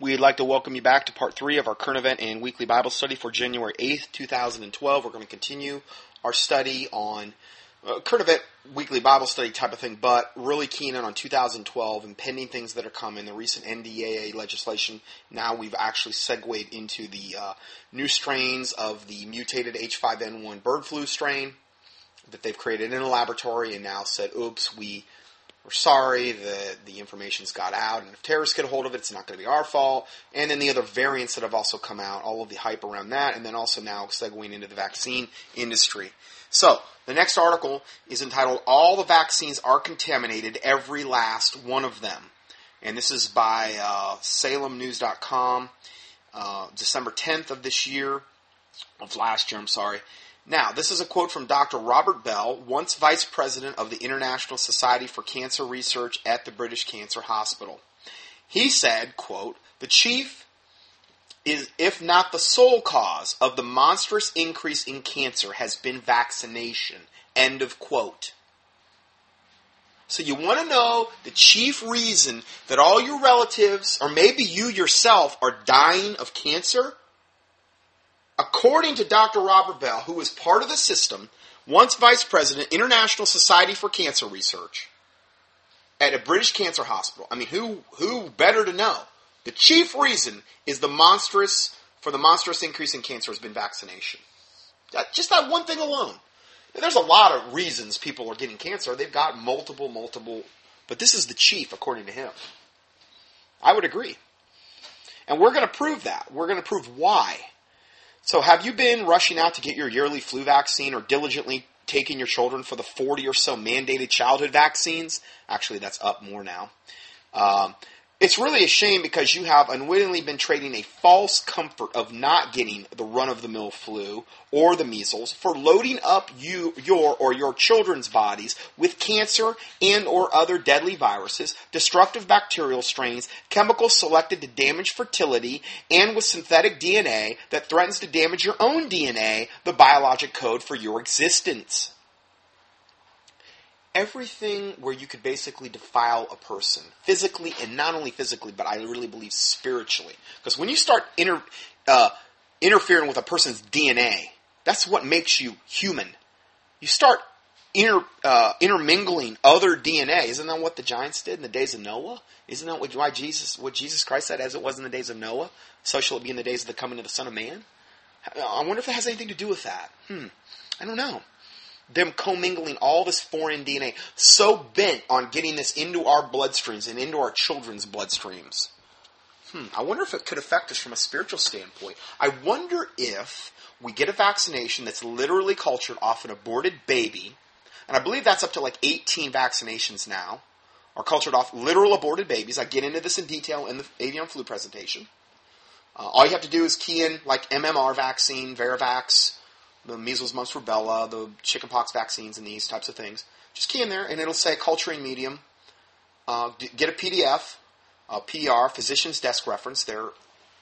We'd like to welcome you back to part three of our current event and weekly Bible study for January 8th, 2012. We're going to continue our study on uh, current event, weekly Bible study type of thing, but really keen in on 2012 and pending things that are coming, the recent NDAA legislation. Now we've actually segued into the uh, new strains of the mutated H5N1 bird flu strain that they've created in a laboratory and now said, oops, we we're sorry that the information's got out, and if terrorists get a hold of it, it's not going to be our fault. And then the other variants that have also come out, all of the hype around that, and then also now segueing into the vaccine industry. So, the next article is entitled All the Vaccines Are Contaminated, Every Last One of Them. And this is by uh, SalemNews.com, uh, December 10th of this year, of last year, I'm sorry. Now, this is a quote from Dr. Robert Bell, once vice president of the International Society for Cancer Research at the British Cancer Hospital. He said, quote, the chief is, if not the sole cause of the monstrous increase in cancer has been vaccination. End of quote. So you want to know the chief reason that all your relatives, or maybe you yourself, are dying of cancer? According to Dr. Robert Bell, who was part of the system, once vice president, International Society for Cancer Research, at a British cancer hospital. I mean, who who better to know? The chief reason is the monstrous for the monstrous increase in cancer has been vaccination. Just that one thing alone. And there's a lot of reasons people are getting cancer. They've got multiple, multiple, but this is the chief, according to him. I would agree. And we're going to prove that. We're going to prove why. So, have you been rushing out to get your yearly flu vaccine or diligently taking your children for the 40 or so mandated childhood vaccines? Actually, that's up more now. Um, it's really a shame because you have unwittingly been trading a false comfort of not getting the run of the mill flu or the measles for loading up you your or your children's bodies with cancer and or other deadly viruses, destructive bacterial strains, chemicals selected to damage fertility, and with synthetic DNA that threatens to damage your own DNA, the biologic code for your existence everything where you could basically defile a person physically and not only physically, but I really believe spiritually. Because when you start inter, uh, interfering with a person's DNA, that's what makes you human. You start inter, uh, intermingling other DNA. Isn't that what the giants did in the days of Noah? Isn't that what, why Jesus, what Jesus Christ said, as it was in the days of Noah, so shall it be in the days of the coming of the Son of Man? I wonder if that has anything to do with that. Hmm. I don't know them commingling all this foreign DNA, so bent on getting this into our bloodstreams and into our children's bloodstreams. Hmm, I wonder if it could affect us from a spiritual standpoint. I wonder if we get a vaccination that's literally cultured off an aborted baby, and I believe that's up to like 18 vaccinations now, are cultured off literal aborted babies. I get into this in detail in the avian flu presentation. Uh, all you have to do is key in like MMR vaccine, Varivax, the measles, mumps, rubella, the chickenpox vaccines, and these types of things. Just key in there, and it'll say culturing medium. Uh, get a PDF, a PDR, physician's desk reference. They're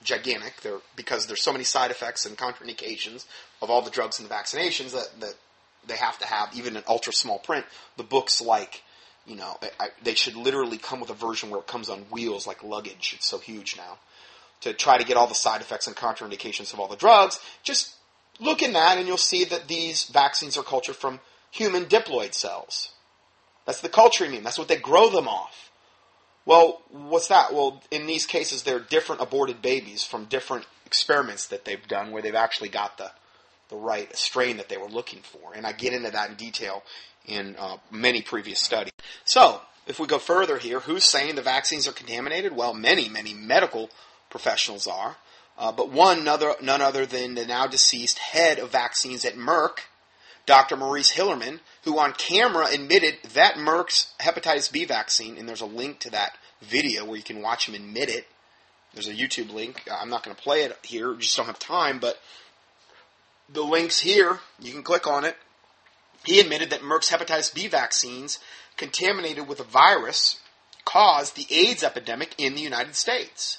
gigantic. They're because there's so many side effects and contraindications of all the drugs and the vaccinations that, that they have to have even in ultra small print. The books like you know I, they should literally come with a version where it comes on wheels like luggage. It's so huge now to try to get all the side effects and contraindications of all the drugs. Just Look in that and you'll see that these vaccines are cultured from human diploid cells. That's the culturing medium. That's what they grow them off. Well, what's that? Well, in these cases, they're different aborted babies from different experiments that they've done where they've actually got the, the right strain that they were looking for. And I get into that in detail in uh, many previous studies. So, if we go further here, who's saying the vaccines are contaminated? Well, many, many medical professionals are. Uh, but one none other than the now deceased head of vaccines at Merck, Dr. Maurice Hilleman, who on camera admitted that Merck's hepatitis B vaccine, and there's a link to that video where you can watch him admit it. There's a YouTube link. I'm not going to play it here, we just don't have time, but the link's here. You can click on it. He admitted that Merck's hepatitis B vaccines contaminated with a virus caused the AIDS epidemic in the United States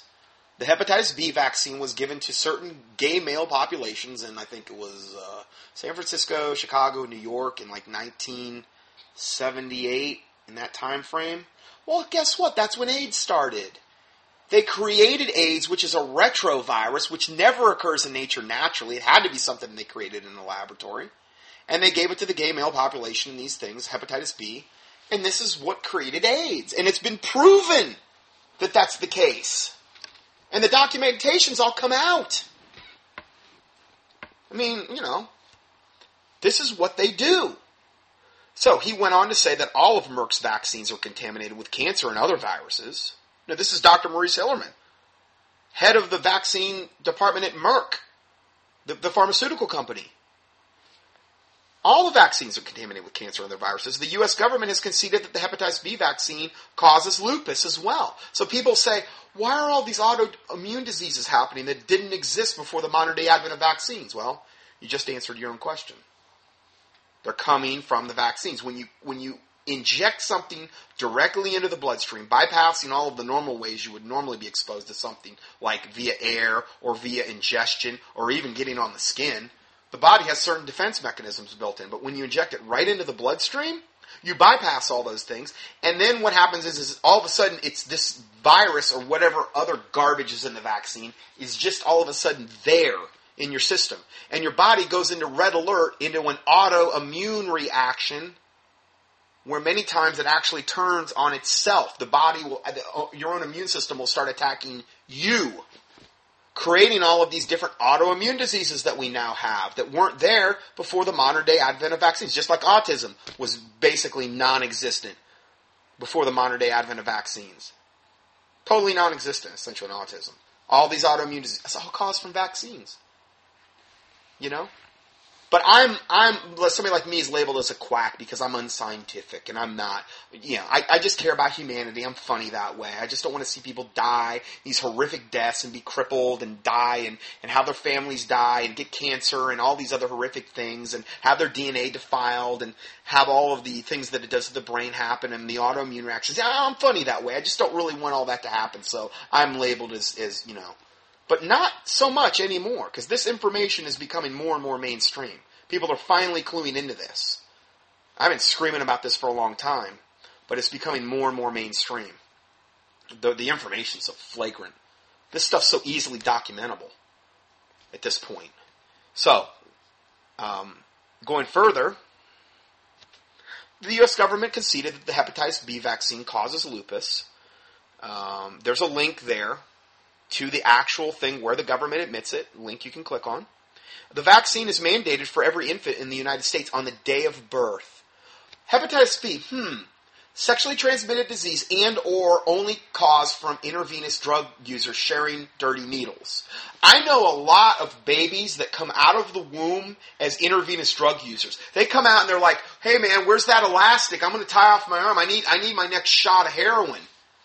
the hepatitis B vaccine was given to certain gay male populations, and I think it was uh, San Francisco, Chicago, New York in like 1978 in that time frame. Well, guess what? That's when AIDS started. They created AIDS, which is a retrovirus, which never occurs in nature naturally. It had to be something they created in a laboratory. And they gave it to the gay male population in these things, hepatitis B. And this is what created AIDS. And it's been proven that that's the case. And the documentation's all come out. I mean, you know, this is what they do. So he went on to say that all of Merck's vaccines are contaminated with cancer and other viruses. Now, this is Dr. Maurice Hilleman, head of the vaccine department at Merck, the, the pharmaceutical company. All the vaccines are contaminated with cancer and other viruses. The U.S. government has conceded that the hepatitis B vaccine causes lupus as well. So people say, why are all these autoimmune diseases happening that didn't exist before the modern day advent of vaccines? Well, you just answered your own question. They're coming from the vaccines. When you when you inject something directly into the bloodstream, bypassing all of the normal ways you would normally be exposed to something like via air or via ingestion or even getting on the skin, the body has certain defense mechanisms built in. But when you inject it right into the bloodstream, you bypass all those things, and then what happens is, is all of a sudden it's this virus or whatever other garbage is in the vaccine is just all of a sudden there in your system. And your body goes into red alert into an autoimmune reaction where many times it actually turns on itself. The body will, uh, your own immune system will start attacking you, creating all of these different autoimmune diseases that we now have that weren't there before the modern day advent of vaccines. Just like autism was basically non existent before the modern day advent of vaccines. Totally non existent, essentially, in autism. All these autoimmune diseases, all caused from vaccines. You know? But I'm, I'm, somebody like me is labeled as a quack because I'm unscientific and I'm not, you know, I, I just care about humanity. I'm funny that way. I just don't want to see people die, these horrific deaths and be crippled and die and, and have their families die and get cancer and all these other horrific things and have their DNA defiled and have all of the things that it does to the brain happen and the autoimmune reactions. I'm funny that way. I just don't really want all that to happen. So I'm labeled as, as you know, but not so much anymore, because this information is becoming more and more mainstream. People are finally cluing into this. I've been screaming about this for a long time, but it's becoming more and more mainstream. The, the information's so flagrant. This stuff's so easily documentable at this point. So, um, going further, the U.S. government conceded that the hepatitis B vaccine causes lupus. Um, there's a link there to the actual thing where the government admits it, link you can click on. The vaccine is mandated for every infant in the United States on the day of birth. Hepatitis B, hmm, sexually transmitted disease and or only caused from intravenous drug users sharing dirty needles. I know a lot of babies that come out of the womb as intravenous drug users. They come out and they're like, "Hey man, where's that elastic? I'm going to tie off my arm. I need I need my next shot of heroin."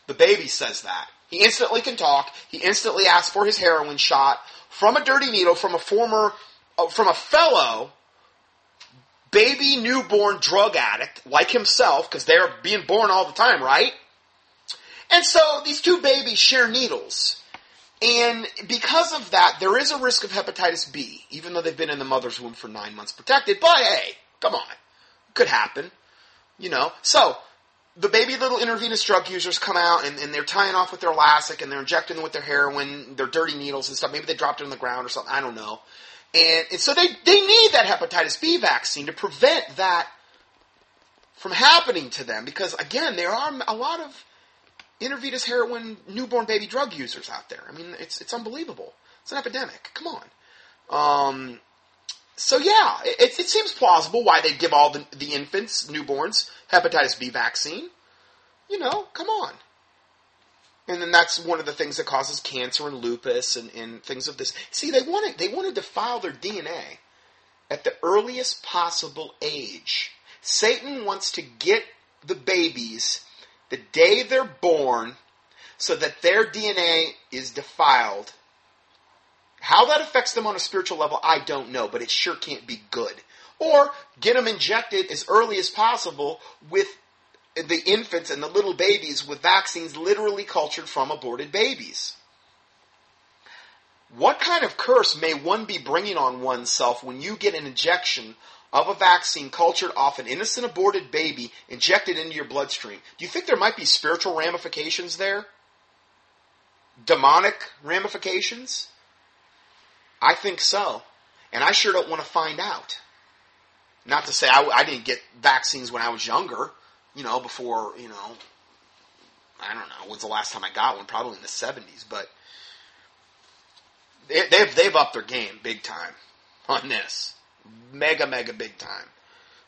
The baby says that. He instantly can talk. He instantly asks for his heroin shot from a dirty needle from a former, uh, from a fellow baby newborn drug addict like himself, because they're being born all the time, right? And so these two babies share needles. And because of that, there is a risk of hepatitis B, even though they've been in the mother's womb for nine months protected. But hey, come on. Could happen. You know? So, the baby little intravenous drug users come out and, and, they're tying off with their elastic and they're injecting with their heroin, their dirty needles and stuff. Maybe they dropped it on the ground or something. I don't know. And, and so they, they need that hepatitis B vaccine to prevent that from happening to them because, again, there are a lot of intravenous heroin newborn baby drug users out there. I mean, it's, it's unbelievable. It's an epidemic. Come on. Um, so yeah, it, it, seems plausible why they give all the, the infants, newborns, hepatitis B vaccine. You know, come on. And then that's one of the things that causes cancer and lupus and, and things of this. See, they wanted they wanted to file their DNA at the earliest possible age. Satan wants to get the babies the day they're born so that their DNA is defiled how that affects them on a spiritual level, I don't know, but it sure can't be good. Or get them injected as early as possible with the infants and the little babies with vaccines literally cultured from aborted babies. What kind of curse may one be bringing on oneself when you get an injection of a vaccine cultured off an innocent aborted baby injected into your bloodstream? Do you think there might be spiritual ramifications there? demonic ramifications? I think so. And I sure don't want to find out. Not to say I, I didn't get vaccines when I was younger, you know, before, you know, I don't know, when's the last time I got one? Probably in the 70s, but they, they've, they've upped their game big time on this. Mega, mega big time.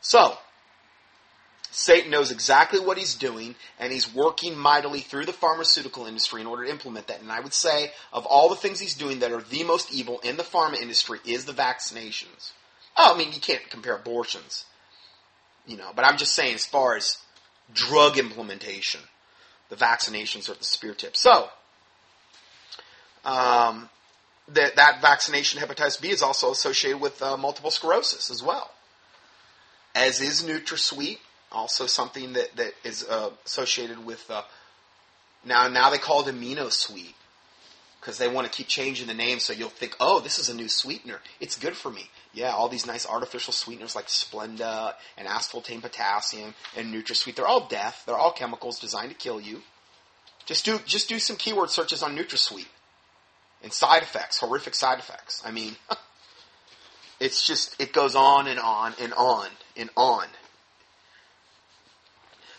So, Satan knows exactly what he's doing, and he's working mightily through the pharmaceutical industry in order to implement that. And I would say, of all the things he's doing that are the most evil in the pharma industry, is the vaccinations. Oh, I mean, you can't compare abortions, you know, but I'm just saying, as far as drug implementation, the vaccinations are the spear tip. So, um, that that vaccination, hepatitis B, is also associated with uh, multiple sclerosis as well, as is NutraSweet also something that, that is uh, associated with uh, now now they call it AminoSweet because they want to keep changing the name so you'll think oh this is a new sweetener. It's good for me. Yeah all these nice artificial sweeteners like Splenda and aspartame potassium and NutraSweet they're all death. They're all chemicals designed to kill you. Just do just do some keyword searches on NutraSweet and side effects horrific side effects. I mean it's just it goes on and on and on and on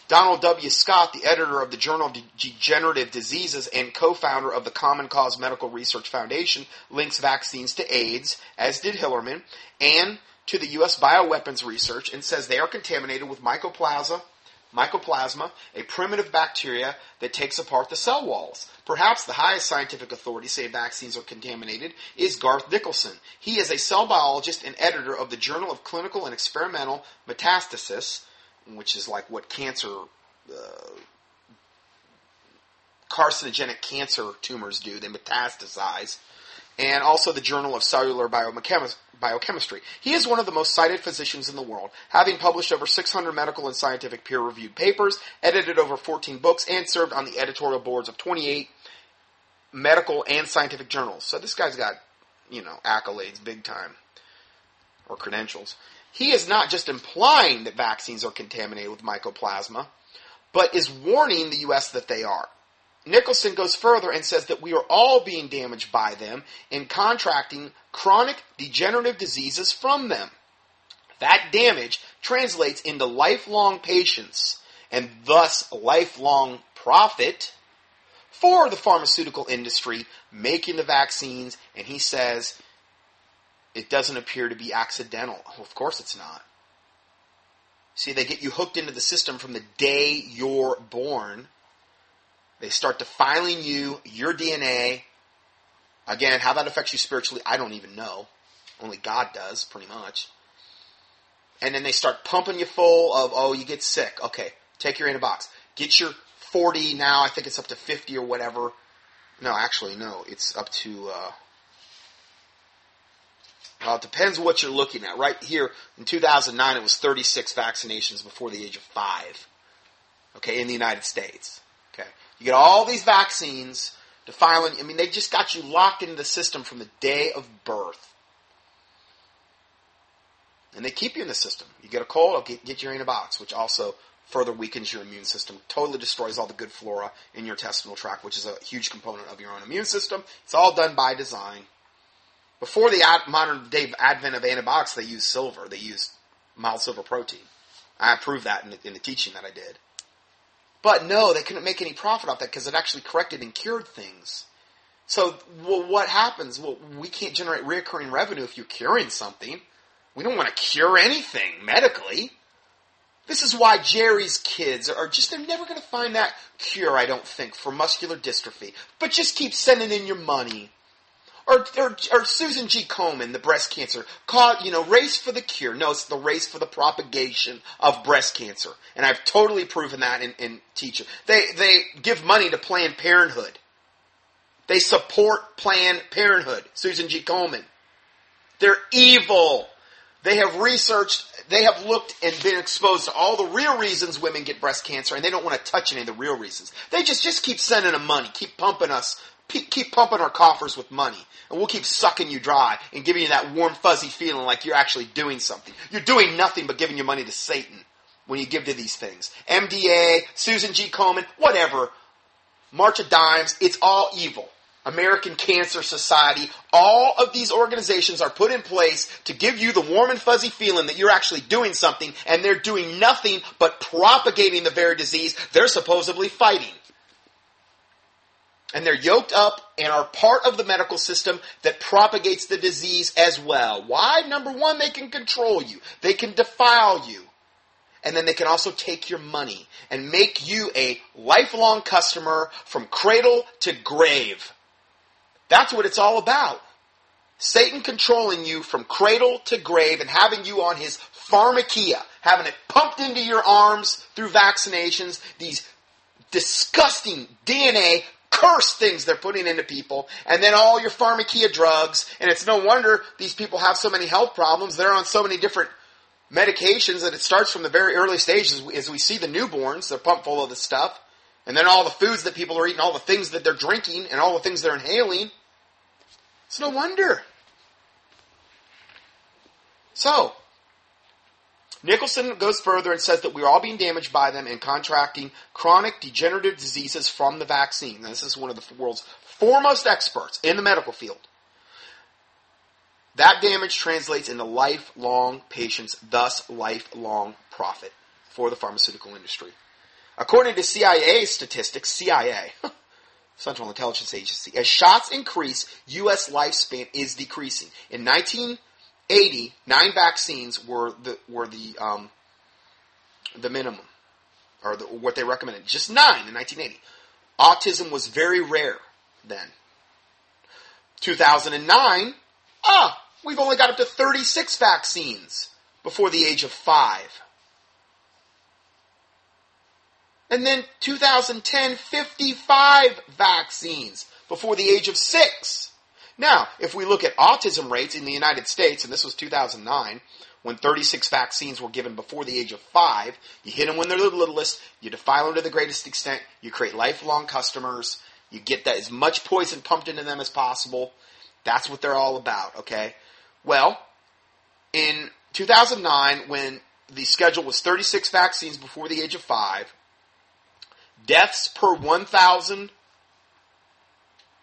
Donald W. Scott, the editor of the Journal of Degenerative Diseases and co-founder of the Common Cause Medical Research Foundation, links vaccines to AIDS, as did Hilleman, and to the U.S. bioweapons research and says they are contaminated with mycoplasma, mycoplasma, a primitive bacteria that takes apart the cell walls. Perhaps the highest scientific authority say vaccines are contaminated is Garth Nicolson. He is a cell biologist and editor of the Journal of Clinical and Experimental Metastasis, which is like what cancer, uh, carcinogenic cancer tumors do. They metastasize. And also the Journal of Cellular Biochemistry. He is one of the most cited physicians in the world, having published over 600 medical and scientific peer-reviewed papers, edited over 14 books, and served on the editorial boards of 28 medical and scientific journals. So this guy's got, you know, accolades big time, or credentials. He is not just implying that vaccines are contaminated with mycoplasma, but is warning the U.S. that they are. Nicolson goes further and says that we are all being damaged by them in contracting chronic degenerative diseases from them. That damage translates into lifelong patients and thus lifelong profit for the pharmaceutical industry making the vaccines. And he says it doesn't appear to be accidental. Of course it's not. See, they get you hooked into the system from the day you're born. They start defiling you, your DNA. Again, how that affects you spiritually, I don't even know. Only God does, pretty much. And then they start pumping you full of, oh, you get sick. Okay, take your antibiotics. Get your 40 now, I think it's up to 50 or whatever. No, actually, no, it's up to, uh, Uh, it depends what you're looking at. Right here in 2009, it was 36 vaccinations before the age of five. Okay, in the United States. Okay, you get all these vaccines defiling. I mean, they just got you locked into the system from the day of birth, and they keep you in the system. You get a cold, get, get your antibiotics, which also further weakens your immune system, totally destroys all the good flora in your intestinal tract, which is a huge component of your own immune system. It's all done by design. Before the modern day advent of antibiotics, they used silver. They used mild silver protein. I proved that in the, in the teaching that I did. But no, they couldn't make any profit off that because it actually corrected and cured things. So, well, what happens? Well, we can't generate reoccurring revenue if you're curing something. We don't want to cure anything medically. This is why Jerry's kids are just, they're never going to find that cure, I don't think, for muscular dystrophy. But just keep sending in your money. Or, or, or Susan G. Komen, the breast cancer, you know, race for the cure. No, it's the race for the propagation of breast cancer. And I've totally proven that in, in teaching. They, they give money to Planned Parenthood. They support Planned Parenthood. Susan G. Komen. They're evil. They have researched, they have looked and been exposed to all the real reasons women get breast cancer, and they don't want to touch any of the real reasons. They just, just keep sending them money, keep pumping us keep pumping our coffers with money, and we'll keep sucking you dry and giving you that warm, fuzzy feeling like you're actually doing something. You're doing nothing but giving your money to Satan when you give to these things. MDA, Susan G. Komen, whatever. March of Dimes, it's all evil. American Cancer Society, all of these organizations are put in place to give you the warm and fuzzy feeling that you're actually doing something, and they're doing nothing but propagating the very disease they're supposedly fighting. And they're yoked up and are part of the medical system that propagates the disease as well. Why? Number one, they can control you. They can defile you. And then they can also take your money and make you a lifelong customer from cradle to grave. That's what it's all about. Satan controlling you from cradle to grave and having you on his pharmakia, having it pumped into your arms through vaccinations, these disgusting DNA curse things they're putting into people, and then all your pharmakia drugs, and it's no wonder these people have so many health problems. They're on so many different medications that it starts from the very early stages as we see the newborns, they're pumped full of this stuff. And then all the foods that people are eating, all the things that they're drinking, and all the things they're inhaling. It's no wonder. So, Nicolson goes further and says that we're all being damaged by them and contracting chronic degenerative diseases from the vaccine. This is one of the world's foremost experts in the medical field. That damage translates into lifelong patients, thus lifelong profit for the pharmaceutical industry. According to CIA statistics, CIA, Central Intelligence Agency, as shots increase, U.S. lifespan is decreasing. In 1980, nine vaccines were the were the um, the minimum, or the, what they recommended. Just nine in 1980. Autism was very rare then. 2009, ah, we've only got up to 36 vaccines before the age of five. And then 2010, 55 vaccines before the age of six. Now, if we look at autism rates in the United States, and this was 2009, when 36 vaccines were given before the age of five, you hit them when they're the littlest, you defile them to the greatest extent, you create lifelong customers, you get that as much poison pumped into them as possible. That's what they're all about, okay? Well, in 2009, when the schedule was 36 vaccines before the age of five, deaths per 1,000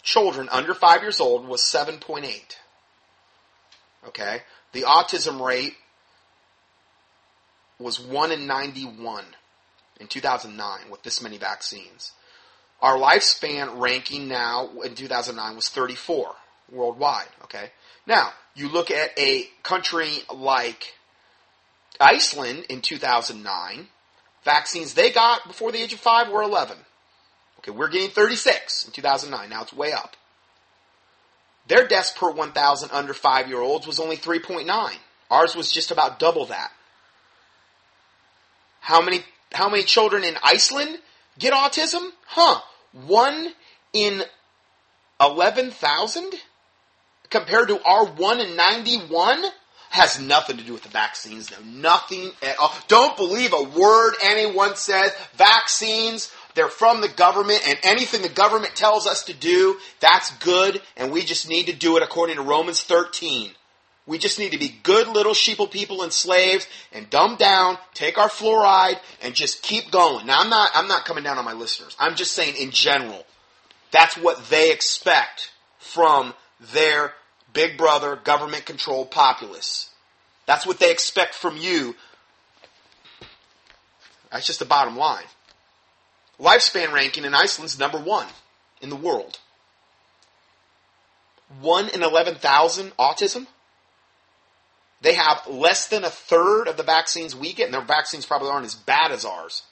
children under five years old was 7.8. Okay? The autism rate was 1 in 91 in 2009 with this many vaccines. Our lifespan ranking now in 2009 was 34 worldwide. Okay? Now, you look at a country like Iceland in 2009, vaccines they got before the age of 5 were 11. Okay, we're getting 36 in 2009. Now it's way up. Their deaths per 1,000 under 5 year olds was only 3.9. Ours was just about double that. How many, how many children in Iceland get autism? Huh. One in 11,000? compared to our 1 in 91 has nothing to do with the vaccines, though. Nothing at all. Don't believe a word anyone says. Vaccines, they're from the government, and anything the government tells us to do, that's good, and we just need to do it according to Romans 13. We just need to be good little sheeple people and slaves and dumb down, take our fluoride, and just keep going. Now I'm not I'm not coming down on my listeners. I'm just saying in general. That's what they expect from their big brother, government controlled populace. That's what they expect from you. That's just the bottom line. Lifespan ranking in Iceland's number one in the world. 1 in 11,000 autism. They have less than a third of the vaccines we get, and their vaccines probably aren't as bad as ours.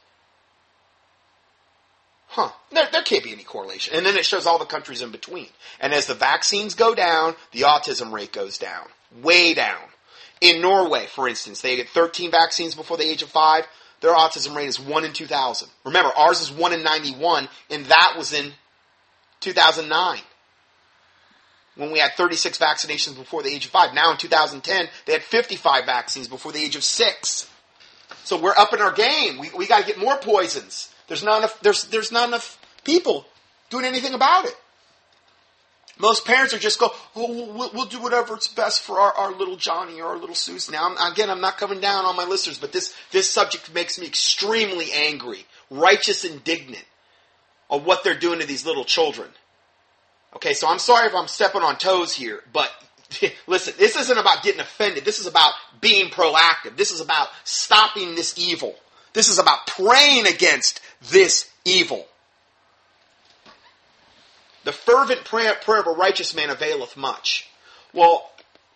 Huh. There, there can't be any correlation. And then it shows all the countries in between. And as the vaccines go down, the autism rate goes down. Way down. In Norway, for instance, they get 13 vaccines before the age of 5. Their autism rate is 1 in 2000. Remember, ours is 1 in 91, and that was in 2009 when we had 36 vaccinations before the age of 5. Now in 2010, they had 55 vaccines before the age of 6. So we're up in our game. We, we got to get more poisons. There's not enough. There's there's not enough people doing anything about it. Most parents are just go, oh, we'll, we'll do whatever's best for our, our little Johnny or our little Susie. Now, I'm, again, I'm not coming down on my listeners, but this this subject makes me extremely angry, righteous, indignant on what they're doing to these little children. Okay, so I'm sorry if I'm stepping on toes here, but listen, this isn't about getting offended. This is about being proactive. This is about stopping this evil. This is about praying against this evil. The fervent prayer, of a righteous man availeth much. Well,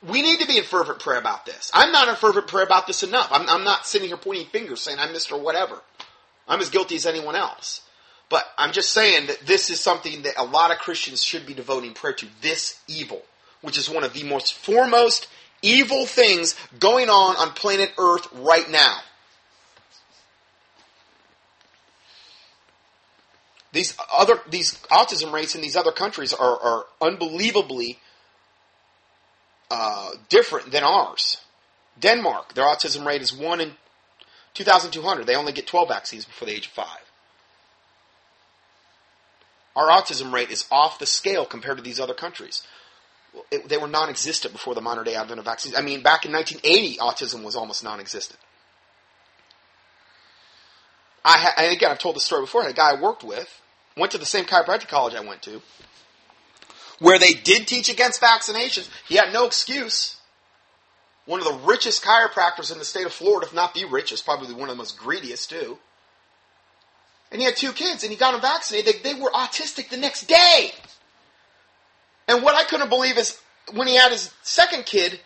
we need to be in fervent prayer about this. I'm not in fervent prayer about this enough. I'm, I'm not sitting here pointing fingers saying I'm Mr. Whatever. I'm as guilty as anyone else. But I'm just saying that this is something that a lot of Christians should be devoting prayer to. This evil, which is one of the most foremost evil things going on on planet Earth right now. These other these autism rates in these other countries are, are unbelievably uh, different than ours. Denmark, their autism rate is one in 2,200. They only get 12 vaccines before the age of five. Our autism rate is off the scale compared to these other countries. It, they were non-existent before the modern day advent of vaccines. I mean, back in 1980, autism was almost non-existent. I ha- and again, I've told the story before. I had a guy I worked with, went to the same chiropractic college I went to, where they did teach against vaccinations. He had no excuse. One of the richest chiropractors in the state of Florida, if not the richest, probably one of the most greediest too. And he had two kids, and he got them vaccinated. They, they were autistic the next day. And what I couldn't believe is when he had his second kid,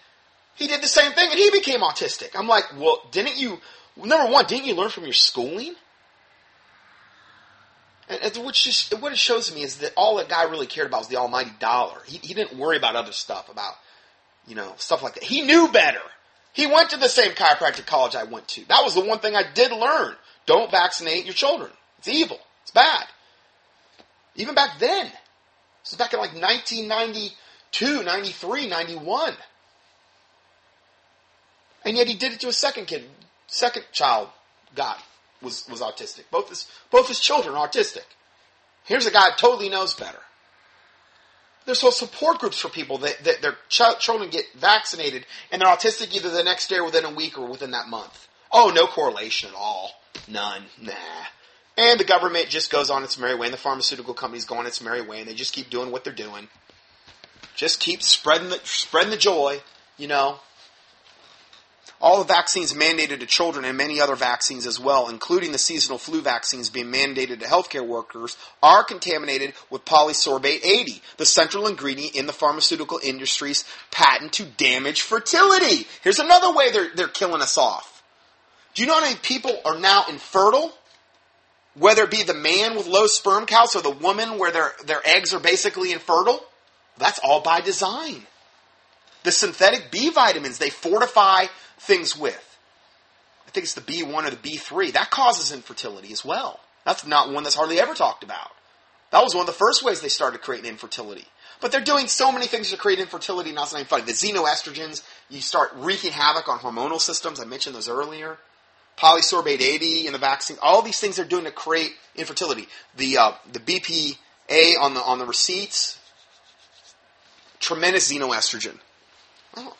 he did the same thing, and he became autistic. I'm like, well, didn't you? Number one, didn't you learn from your schooling? And which just, what it shows me is that all that guy really cared about was the almighty dollar. He, he didn't worry about other stuff, about, you know, stuff like that. He knew better. He went to the same chiropractic college I went to. That was the one thing I did learn. Don't vaccinate your children. It's evil. It's bad. Even back then. This was back in like 1992, 93, 91. And yet he did it to a second kid, second child guy was, was autistic. Both his, both his children are autistic. Here's a guy who totally knows better. There's whole support groups for people that, that their ch- children get vaccinated and they're autistic either the next day or within a week or within that month. Oh, no correlation at all. None. Nah. And the government just goes on its merry way and the pharmaceutical companies go on its merry way and they just keep doing what they're doing. Just keep spreading the, spreading the joy, you know. All the vaccines mandated to children and many other vaccines as well, including the seasonal flu vaccines being mandated to healthcare workers, are contaminated with polysorbate 80, the central ingredient in the pharmaceutical industry's patent to damage fertility. Here's another way they're, they're killing us off. Do you know how many people are now infertile? Whether it be the man with low sperm counts or the woman where their, their eggs are basically infertile? That's all by design. The synthetic B vitamins, they fortify things with. I think it's the B1 or the B3. That causes infertility as well. That's not one that's hardly ever talked about. That was one of the first ways they started creating infertility. But they're doing so many things to create infertility, not something funny. The xenoestrogens, you start wreaking havoc on hormonal systems. I mentioned those earlier. Polysorbate 80 in the vaccine. All these things they're doing to create infertility. The uh, the BPA on the on the receipts. Tremendous xenoestrogen.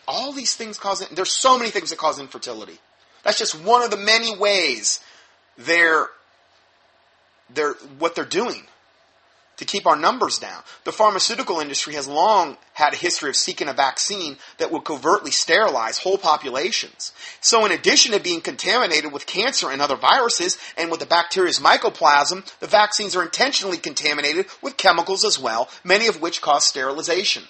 All these things cause, it. there's so many things that cause infertility. That's just one of the many ways they're, they're, what they're doing to keep our numbers down. The pharmaceutical industry has long had a history of seeking a vaccine that would covertly sterilize whole populations. So in addition to being contaminated with cancer and other viruses and with the bacteria's mycoplasm, the vaccines are intentionally contaminated with chemicals as well, many of which cause sterilization.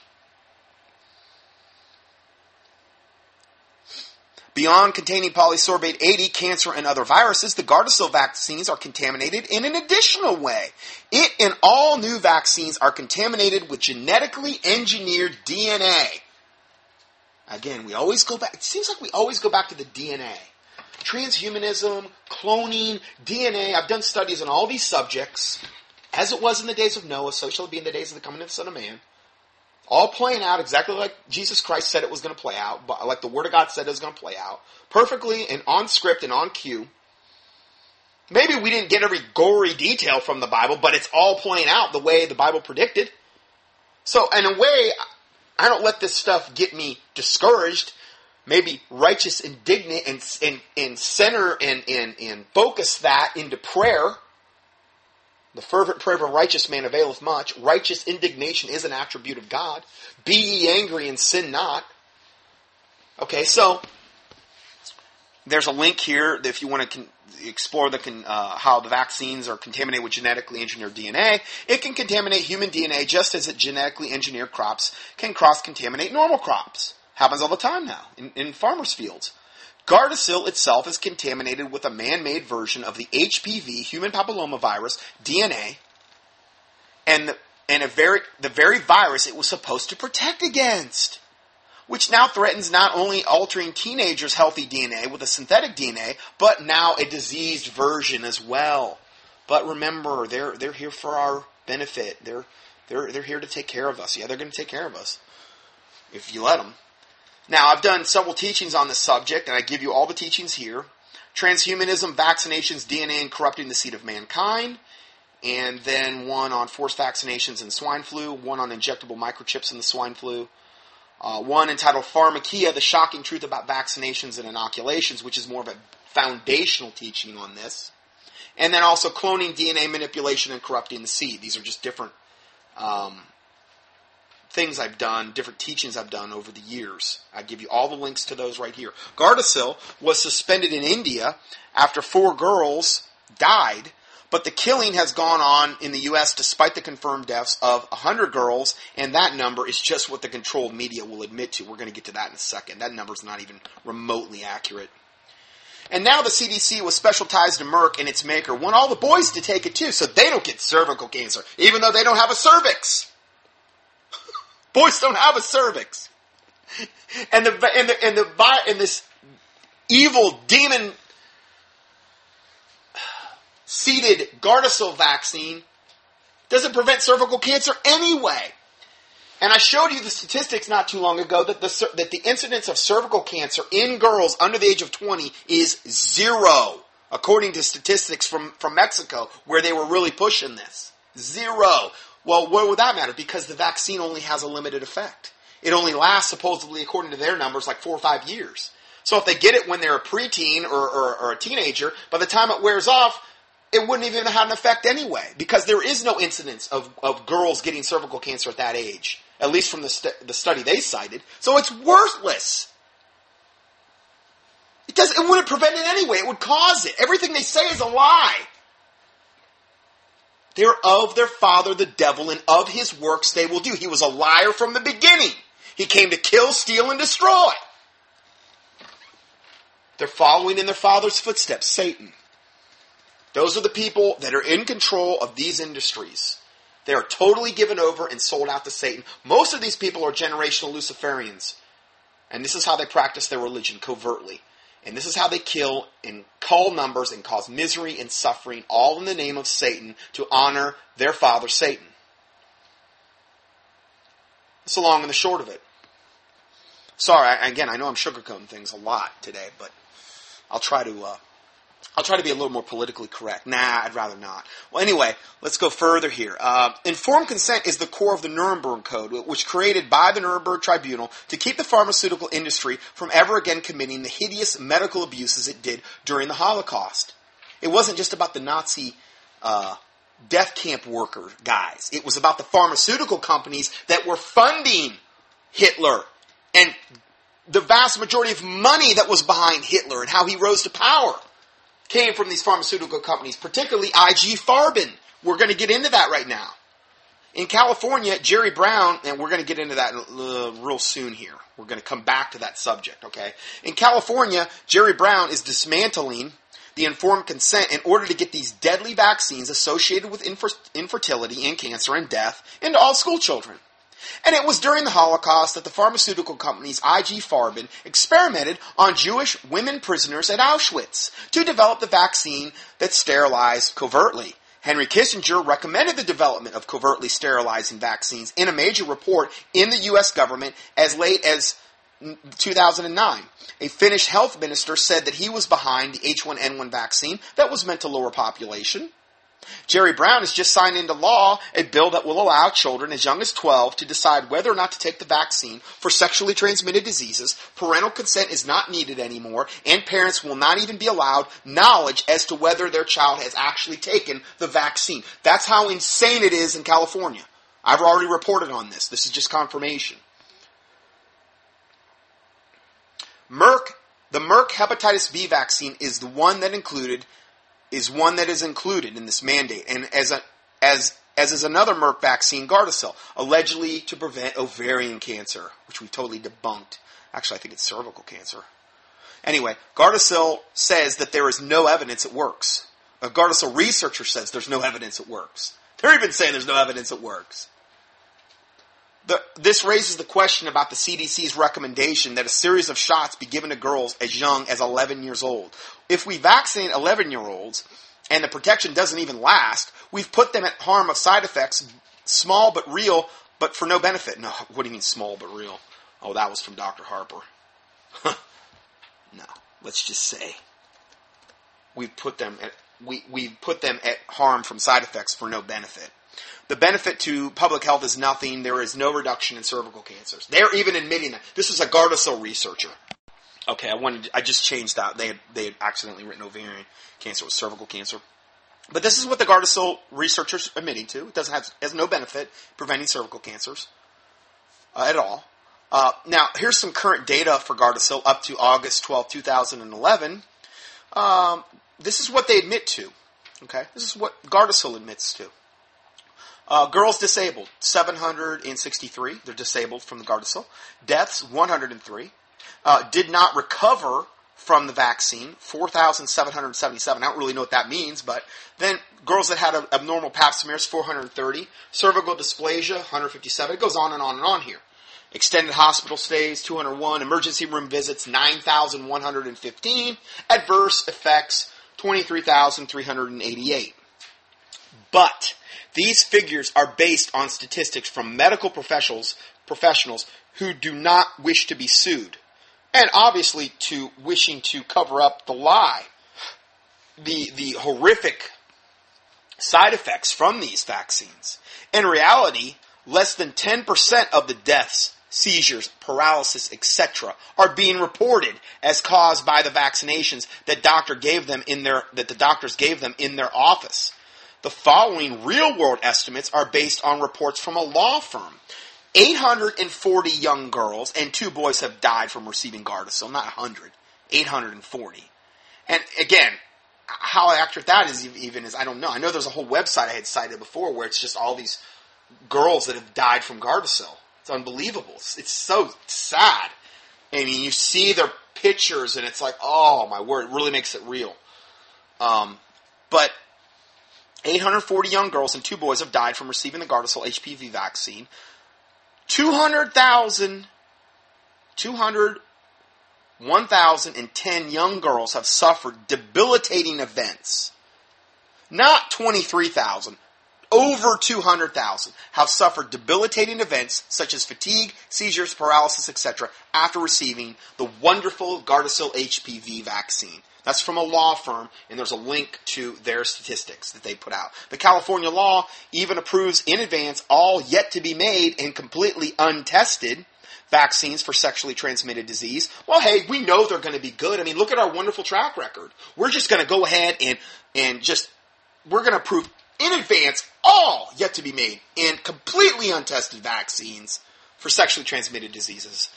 Beyond containing polysorbate 80, cancer, and other viruses, the Gardasil vaccines are contaminated in an additional way. It and all new vaccines are contaminated with genetically engineered DNA. Again, we always go back, it seems like we always go back to the DNA. Transhumanism, cloning, DNA. I've done studies on all these subjects. As it was in the days of Noah, so shall it be in the days of the coming of the Son of Man all playing out exactly like Jesus Christ said it was going to play out, but like the Word of God said it was going to play out, perfectly and on script and on cue. Maybe we didn't get every gory detail from the Bible, but it's all playing out the way the Bible predicted. So, in a way, I don't let this stuff get me discouraged. Maybe righteous, indignant, and, and, and center and, and, and focus that into prayer The fervent prayer of a righteous man availeth much. Righteous indignation is an attribute of God. Be ye angry and sin not. Okay, so there's a link here if you want to con- explore the con- uh, how the vaccines are contaminated with genetically engineered DNA. It can contaminate human DNA just as it genetically engineered crops can cross contaminate normal crops. Happens all the time now in, in farmers' fields. Gardasil itself is contaminated with a man-made version of the HPV human papillomavirus DNA, and the, and very the very virus it was supposed to protect against, which now threatens not only altering teenagers' healthy DNA with a synthetic DNA, but now a diseased version as well. But remember, they're they're here for our benefit. They're they're they're here to take care of us. Yeah, they're going to take care of us if you let them. Now, I've done several teachings on this subject, and I give you all the teachings here. Transhumanism, vaccinations, DNA, and corrupting the seed of mankind. And then one on forced vaccinations and swine flu, one on injectable microchips in the swine flu, uh, one entitled Pharmakia, the shocking truth about vaccinations and inoculations, which is more of a foundational teaching on this. And then also cloning, DNA manipulation, and corrupting the seed. These are just different um, things I've done, different teachings I've done over the years. I give you all the links to those right here. Gardasil was suspended in India after four girls died, but the killing has gone on in the U.S. despite the confirmed deaths of 100 girls, and that number is just what the controlled media will admit to. We're going to get to that in a second. That number is not even remotely accurate. And now the CDC, with special ties to Merck and its maker, want all the boys to take it too, so they don't get cervical cancer, even though they don't have a cervix. Boys don't have a cervix. And the and the and the and this evil demon seeded Gardasil vaccine doesn't prevent cervical cancer anyway. And I showed you the statistics not too long ago that the that the incidence of cervical cancer in girls under the age of 20 is zero, according to statistics from, from Mexico, where they were really pushing this. Zero. Well, what would that matter? Because the vaccine only has a limited effect. It only lasts, supposedly, according to their numbers, like four or five years. So if they get it when they're a preteen or, or, or a teenager, by the time it wears off, it wouldn't even have an effect anyway, because there is no incidence of, of girls getting cervical cancer at that age, at least from the, st- the study they cited. So it's worthless. It does. It wouldn't prevent it anyway. It would cause it. Everything they say is a lie. They're of their father, the devil, and of his works they will do. He was a liar from the beginning. He came to kill, steal, and destroy. They're following in their father's footsteps, Satan. Those are the people that are in control of these industries. They are totally given over and sold out to Satan. Most of these people are generational Luciferians. And this is how they practice their religion covertly. And this is how they kill in cull numbers and cause misery and suffering, all in the name of Satan, to honor their father, Satan. That's the long and the short of it. Sorry, again, I know I'm sugarcoating things a lot today, but I'll try to uh, I'll try to be a little more politically correct. Nah, I'd rather not. Well, anyway, let's go further here. Uh, informed consent is the core of the Nuremberg Code, which created by the Nuremberg Tribunal to keep the pharmaceutical industry from ever again committing the hideous medical abuses it did during the Holocaust. It wasn't just about the Nazi uh, death camp worker guys. It was about the pharmaceutical companies that were funding Hitler and the vast majority of money that was behind Hitler and how he rose to power came from these pharmaceutical companies, particularly IG Farben. We're going to get into that right now. In California, Jerry Brown, and we're going to get into that real soon here. We're going to come back to that subject, okay? In California, Jerry Brown is dismantling the informed consent in order to get these deadly vaccines associated with infer- infertility and cancer and death into all school children. And it was during the Holocaust that the pharmaceutical companies IG Farben experimented on Jewish women prisoners at Auschwitz to develop the vaccine that sterilized covertly. Henry Kissinger recommended the development of covertly sterilizing vaccines in a major report in the U.S. government as late as 2009. A Finnish health minister said that he was behind the H1N1 vaccine that was meant to lower population Jerry Brown has just signed into law a bill that will allow children as young as 12 to decide whether or not to take the vaccine for sexually transmitted diseases. Parental consent is not needed anymore, and parents will not even be allowed knowledge as to whether their child has actually taken the vaccine. That's how insane it is in California. I've already reported on this. This is just confirmation. Merck, the Merck hepatitis B vaccine is the one that included is one that is included in this mandate, and as a, as as is another Merck vaccine, Gardasil, allegedly to prevent ovarian cancer, which we totally debunked. Actually, I think it's cervical cancer. Anyway, Gardasil says that there is no evidence it works. A Gardasil researcher says there's no evidence it works. They're even saying there's no evidence it works. The, this raises the question about the CDC's recommendation that a series of shots be given to girls as young as 11 years old. If we vaccinate 11 year olds and the protection doesn't even last, we've put them at harm of side effects, small but real, but for no benefit. No, what do you mean small but real? Oh, that was from Dr. Harper. no, let's just say we've put them at we, we put them at harm from side effects for no benefit. The benefit to public health is nothing. There is no reduction in cervical cancers. They're even admitting that. This is a Gardasil researcher. Okay, I wanted. I just changed that. They had they had accidentally written ovarian cancer with cervical cancer. But this is what the Gardasil researchers admitting to. It doesn't have has no benefit preventing cervical cancers uh, at all. Uh, now, here's some current data for Gardasil up to August 12, 2011. Um, this is what they admit to. Okay, this is what Gardasil admits to. Uh, girls disabled, 763. They're disabled from the Gardasil. Deaths, 103. Uh, did not recover from the vaccine, 4,777. I don't really know what that means, but then girls that had abnormal pap smears, 430. Cervical dysplasia, 157. It goes on and on and on here. Extended hospital stays, 201. Emergency room visits, 9,115. Adverse effects, 23,388. But these figures are based on statistics from medical professionals, professionals who do not wish to be sued. And obviously to wishing to cover up the lie. The, the horrific side effects from these vaccines. In reality, less than 10% of the deaths, seizures, paralysis, etc., are being reported as caused by the vaccinations that doctor gave them in their that the doctors gave them in their office. The following real world estimates are based on reports from a law firm. 840 young girls and two boys have died from receiving Gardasil, not 100. 840. And again, how accurate that is even is I don't know. I know there's a whole website I had cited before where it's just all these girls that have died from Gardasil. It's unbelievable. It's, it's so sad. I mean, you see their pictures and it's like, oh my word, it really makes it real. Um, but 840 young girls and two boys have died from receiving the Gardasil HPV vaccine. 200,000, 200, 1,010 young girls have suffered debilitating events. Not 23,000. Over 200,000 have suffered debilitating events such as fatigue, seizures, paralysis, etc. after receiving the wonderful Gardasil HPV vaccine. That's from a law firm, and there's a link to their statistics that they put out. The California law even approves in advance all yet to be made and completely untested vaccines for sexually transmitted disease. Well, hey, we know they're going to be good. I mean, look at our wonderful track record. We're just going to go ahead and and just we're going to approve in advance all yet to be made and completely untested vaccines for sexually transmitted diseases.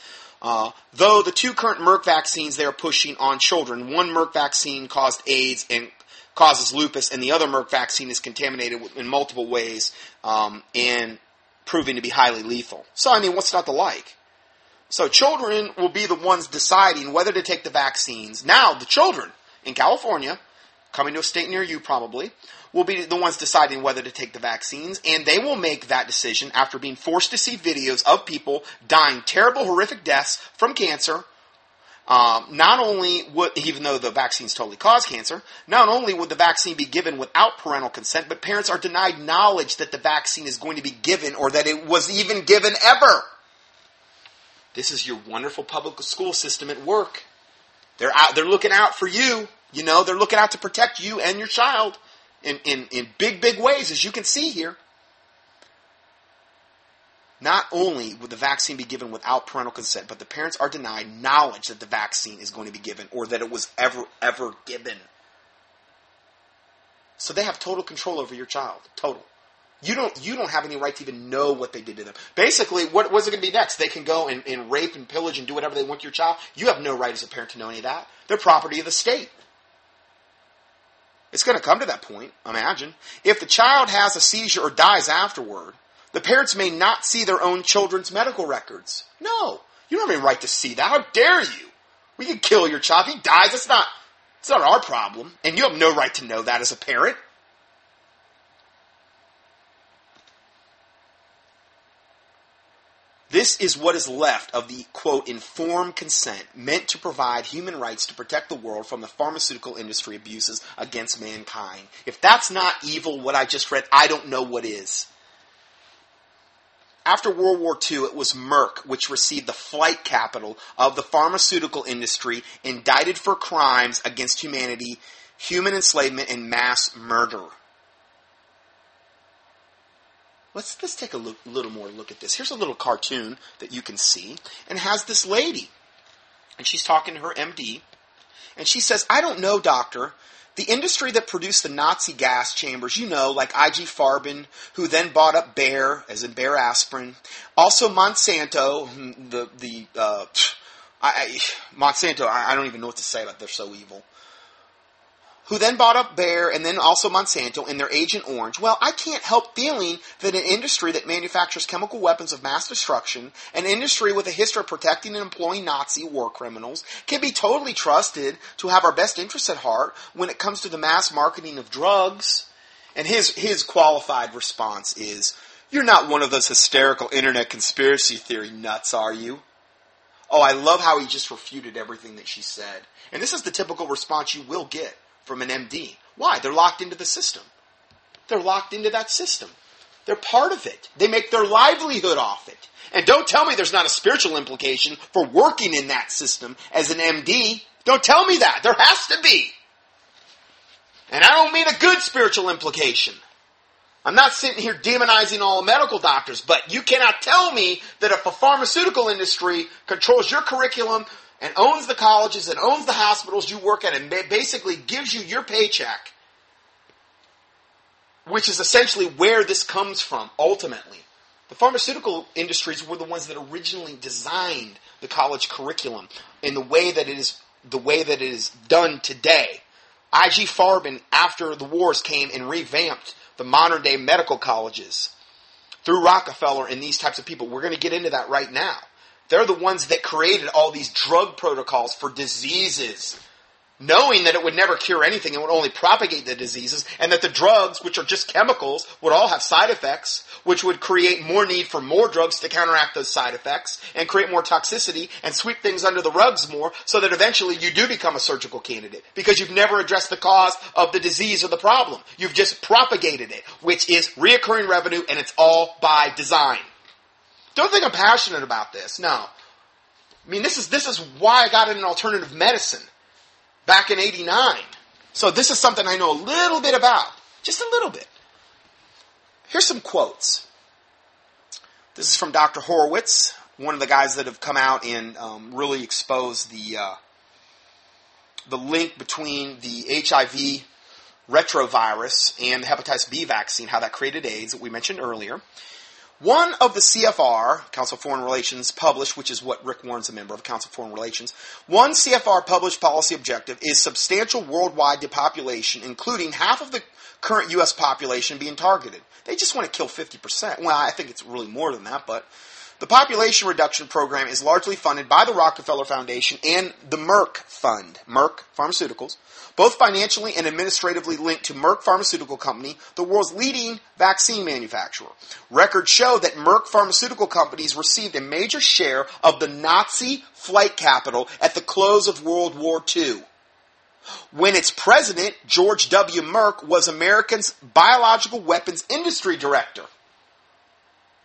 Uh, though the two current Merck vaccines they are pushing on children, one Merck vaccine caused AIDS and causes lupus, and the other Merck vaccine is contaminated in multiple ways um, and proving to be highly lethal. So, I mean, what's not to like? So, children will be the ones deciding whether to take the vaccines. Now, the children in California, coming to a state near you probably, will be the ones deciding whether to take the vaccines, and they will make that decision after being forced to see videos of people dying terrible, horrific deaths from cancer. Um, not only would, even though the vaccines totally cause cancer, not only would the vaccine be given without parental consent, but parents are denied knowledge that the vaccine is going to be given or that it was even given ever. This is your wonderful public school system at work. They're out, they're looking out for you. You know, they're looking out to protect you and your child in, in, in big, big ways, as you can see here. Not only would the vaccine be given without parental consent, but the parents are denied knowledge that the vaccine is going to be given or that it was ever, ever given. So they have total control over your child. Total. You don't you don't have any right to even know what they did to them. Basically, what was it going to be next? They can go and, and rape and pillage and do whatever they want to your child. You have no right as a parent to know any of that. They're property of the state. It's going to come to that point, imagine. If the child has a seizure or dies afterward, the parents may not see their own children's medical records. No, you don't have any right to see that. How dare you? We can kill your child. If he dies, it's not, it's not our problem. And you have no right to know that as a parent. This is what is left of the, quote, informed consent meant to provide human rights to protect the world from the pharmaceutical industry abuses against mankind. If that's not evil, what I just read, I don't know what is. After World War II, it was Merck which received the flight capital of the pharmaceutical industry, indicted for crimes against humanity, human enslavement, and mass murder. Let's let's take a look, little more look at this. Here's a little cartoon that you can see, and has this lady, and she's talking to her MD, and she says, "I don't know, doctor." The industry that produced the Nazi gas chambers, you know, like IG Farben, who then bought up Bayer, as in Bayer aspirin. Also Monsanto, the the uh, I, Monsanto. I, I don't even know what to say about. They're so evil who then bought up Bayer and then also Monsanto and their Agent Orange. Well, I can't help feeling that an industry that manufactures chemical weapons of mass destruction, an industry with a history of protecting and employing Nazi war criminals, can be totally trusted to have our best interests at heart when it comes to the mass marketing of drugs. And his, his qualified response is, You're not one of those hysterical internet conspiracy theory nuts, are you? Oh, I love how he just refuted everything that she said. And this is the typical response you will get from an MD. Why? They're locked into the system. They're locked into that system. They're part of it. They make their livelihood off it. And don't tell me there's not a spiritual implication for working in that system as an MD. Don't tell me that. There has to be. And I don't mean a good spiritual implication. I'm not sitting here demonizing all medical doctors, but you cannot tell me that if a pharmaceutical industry controls your curriculum, and owns the colleges and owns the hospitals you work at and basically gives you your paycheck, which is essentially where this comes from ultimately. The pharmaceutical industries were the ones that originally designed the college curriculum in the way that it is the way that it is done today. IG Farben, after the wars, came and revamped the modern day medical colleges through Rockefeller and these types of people. We're going to get into that right now. They're the ones that created all these drug protocols for diseases, knowing that it would never cure anything and would only propagate the diseases, and that the drugs, which are just chemicals, would all have side effects, which would create more need for more drugs to counteract those side effects, and create more toxicity, and sweep things under the rugs more, so that eventually you do become a surgical candidate, because you've never addressed the cause of the disease or the problem. You've just propagated it, which is reoccurring revenue, and it's all by design. Don't think I'm passionate about this. No. I mean, this is, this is why I got into alternative medicine back in 89. So this is something I know a little bit about. Just a little bit. Here's some quotes. This is from Dr. Horowitz, one of the guys that have come out and um, really exposed the uh, the link between the HIV retrovirus and the hepatitis B vaccine, how that created AIDS that we mentioned earlier. One of the CFR, Council of Foreign Relations, published, which is what Rick Warren's a member of, Council of Foreign Relations, one CFR published policy objective is substantial worldwide depopulation, including half of the current U.S. population being targeted. They just want to kill 50%. Well, I think it's really more than that, but the population reduction program is largely funded by the Rockefeller Foundation and the Merck Fund, Merck Pharmaceuticals, both financially and administratively linked to Merck Pharmaceutical Company, the world's leading vaccine manufacturer. Records show that Merck Pharmaceutical Companies received a major share of the Nazi flight capital at the close of World War II. When its president, George W. Merck, was America's biological weapons industry director.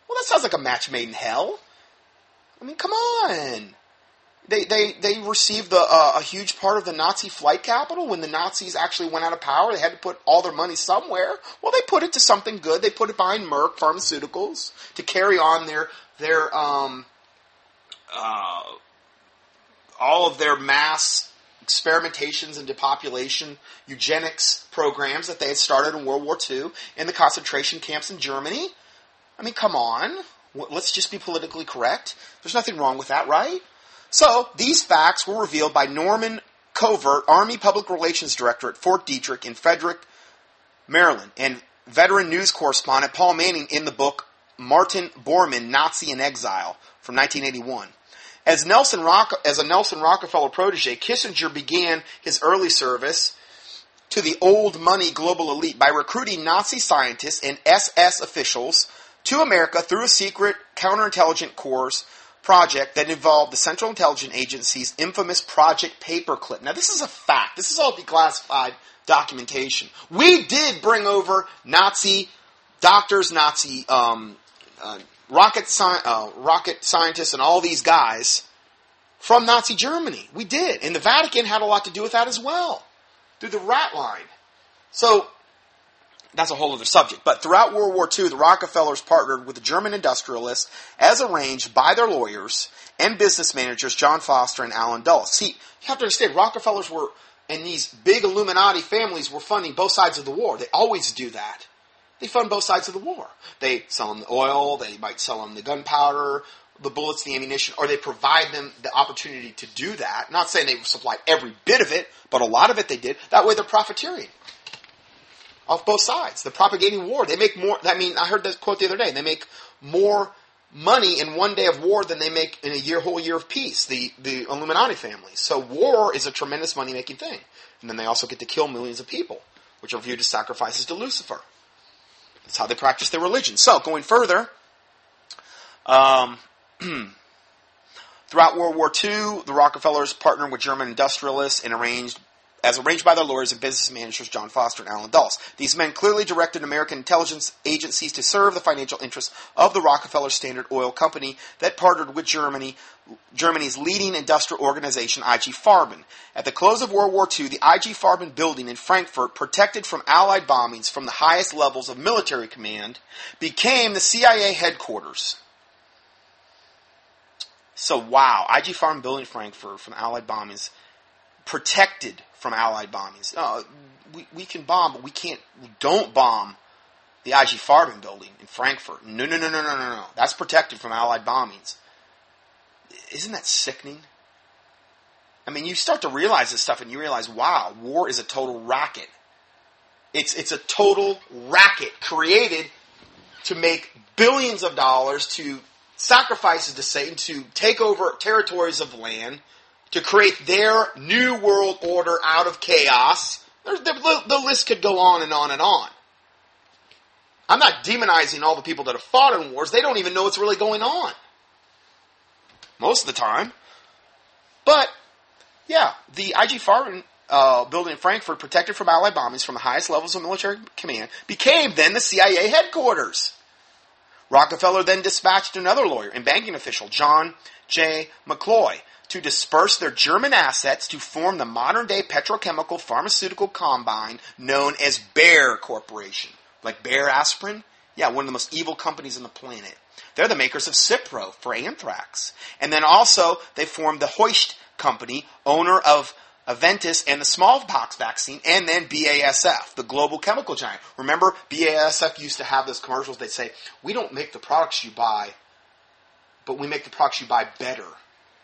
Well, that sounds like a match made in hell. I mean, come on. they, they, they received uh, a huge part of the Nazi flight capital when the Nazis actually went out of power. They had to put all their money somewhere. Well, they put it to something good. They put it behind Merck Pharmaceuticals to carry on their their um, uh, all of their mass experimentations and depopulation eugenics programs that they had started in World War II in the concentration camps in Germany. I mean, come on. Let's just be politically correct. There's nothing wrong with that, right? So, these facts were revealed by Norman Covert, Army Public Relations Director at Fort Detrick in Frederick, Maryland, and veteran news correspondent Paul Manning in the book Martin Bormann, Nazi in Exile from 1981. As, Nelson Rock, as a Nelson Rockefeller protege, Kissinger began his early service to the old money global elite by recruiting Nazi scientists and SS officials to America through a secret counterintelligence corps project that involved the Central Intelligence Agency's infamous Project Paperclip. Now, this is a fact. This is all declassified documentation. We did bring over Nazi doctors, Nazi um, uh, rocket, sci- uh, rocket scientists, and all these guys from Nazi Germany. We did. And the Vatican had a lot to do with that as well, through the rat line. So, that's a whole other subject. But throughout World War II, the Rockefellers partnered with the German industrialists as arranged by their lawyers and business managers John Foster and Allen Dulles. See, you have to understand, Rockefellers were, and these big Illuminati families were funding both sides of the war. They always do that. They fund both sides of the war. They sell them the oil, they might sell them the gunpowder, the bullets, the ammunition, or they provide them the opportunity to do that. Not saying they supply every bit of it, but a lot of it they did. That way they're profiteering off both sides. They're propagating war. They make more, I mean, I heard that quote the other day. They make more money in one day of war than they make in a year, whole year of peace, the, the Illuminati family. So war is a tremendous money making thing. And then they also get to kill millions of people, which are viewed as sacrifices to Lucifer. That's how they practice their religion. So, going further, um, throughout World War II, the Rockefellers partnered with German industrialists and arranged as arranged by their lawyers and business managers John Foster and Allen Dulles. These men clearly directed American intelligence agencies to serve the financial interests of the Rockefeller Standard Oil Company that partnered with Germany, Germany's leading industrial organization, IG Farben. At the close of World War II, the IG Farben building in Frankfurt, protected from Allied bombings from the highest levels of military command, became the CIA headquarters. So, wow, IG Farben building in Frankfurt from Allied bombings, protected from Allied bombings. No, oh, we, we can bomb, but we can't, we don't bomb the IG Farben building in Frankfurt. No, no, no, no, no, no, no. That's protected from Allied bombings. Isn't that sickening? I mean, you start to realize this stuff and you realize, wow, war is a total racket. It's, it's a total racket created to make billions of dollars, to sacrifices to Satan, to take over territories of land, to create their new world order out of chaos. The, the, list could go on and on and on. I'm not demonizing all the people that have fought in wars. They don't even know what's really going on. Most of the time. But, yeah, the IG Farben uh, building in Frankfurt, protected from Allied bombings from the highest levels of military command, became then the CIA headquarters. Rockefeller then dispatched another lawyer and banking official, John J. McCloy, to disperse their German assets to form the modern day petrochemical pharmaceutical combine known as Bayer Corporation. Like Bayer aspirin? Yeah, one of the most evil companies on the planet. They're the makers of Cipro for anthrax. And then also, they formed the Hoechst Company, owner of Aventis and the smallpox vaccine, and then BASF, the global chemical giant. Remember, BASF used to have those commercials. They'd say, We don't make the products you buy, but we make the products you buy better.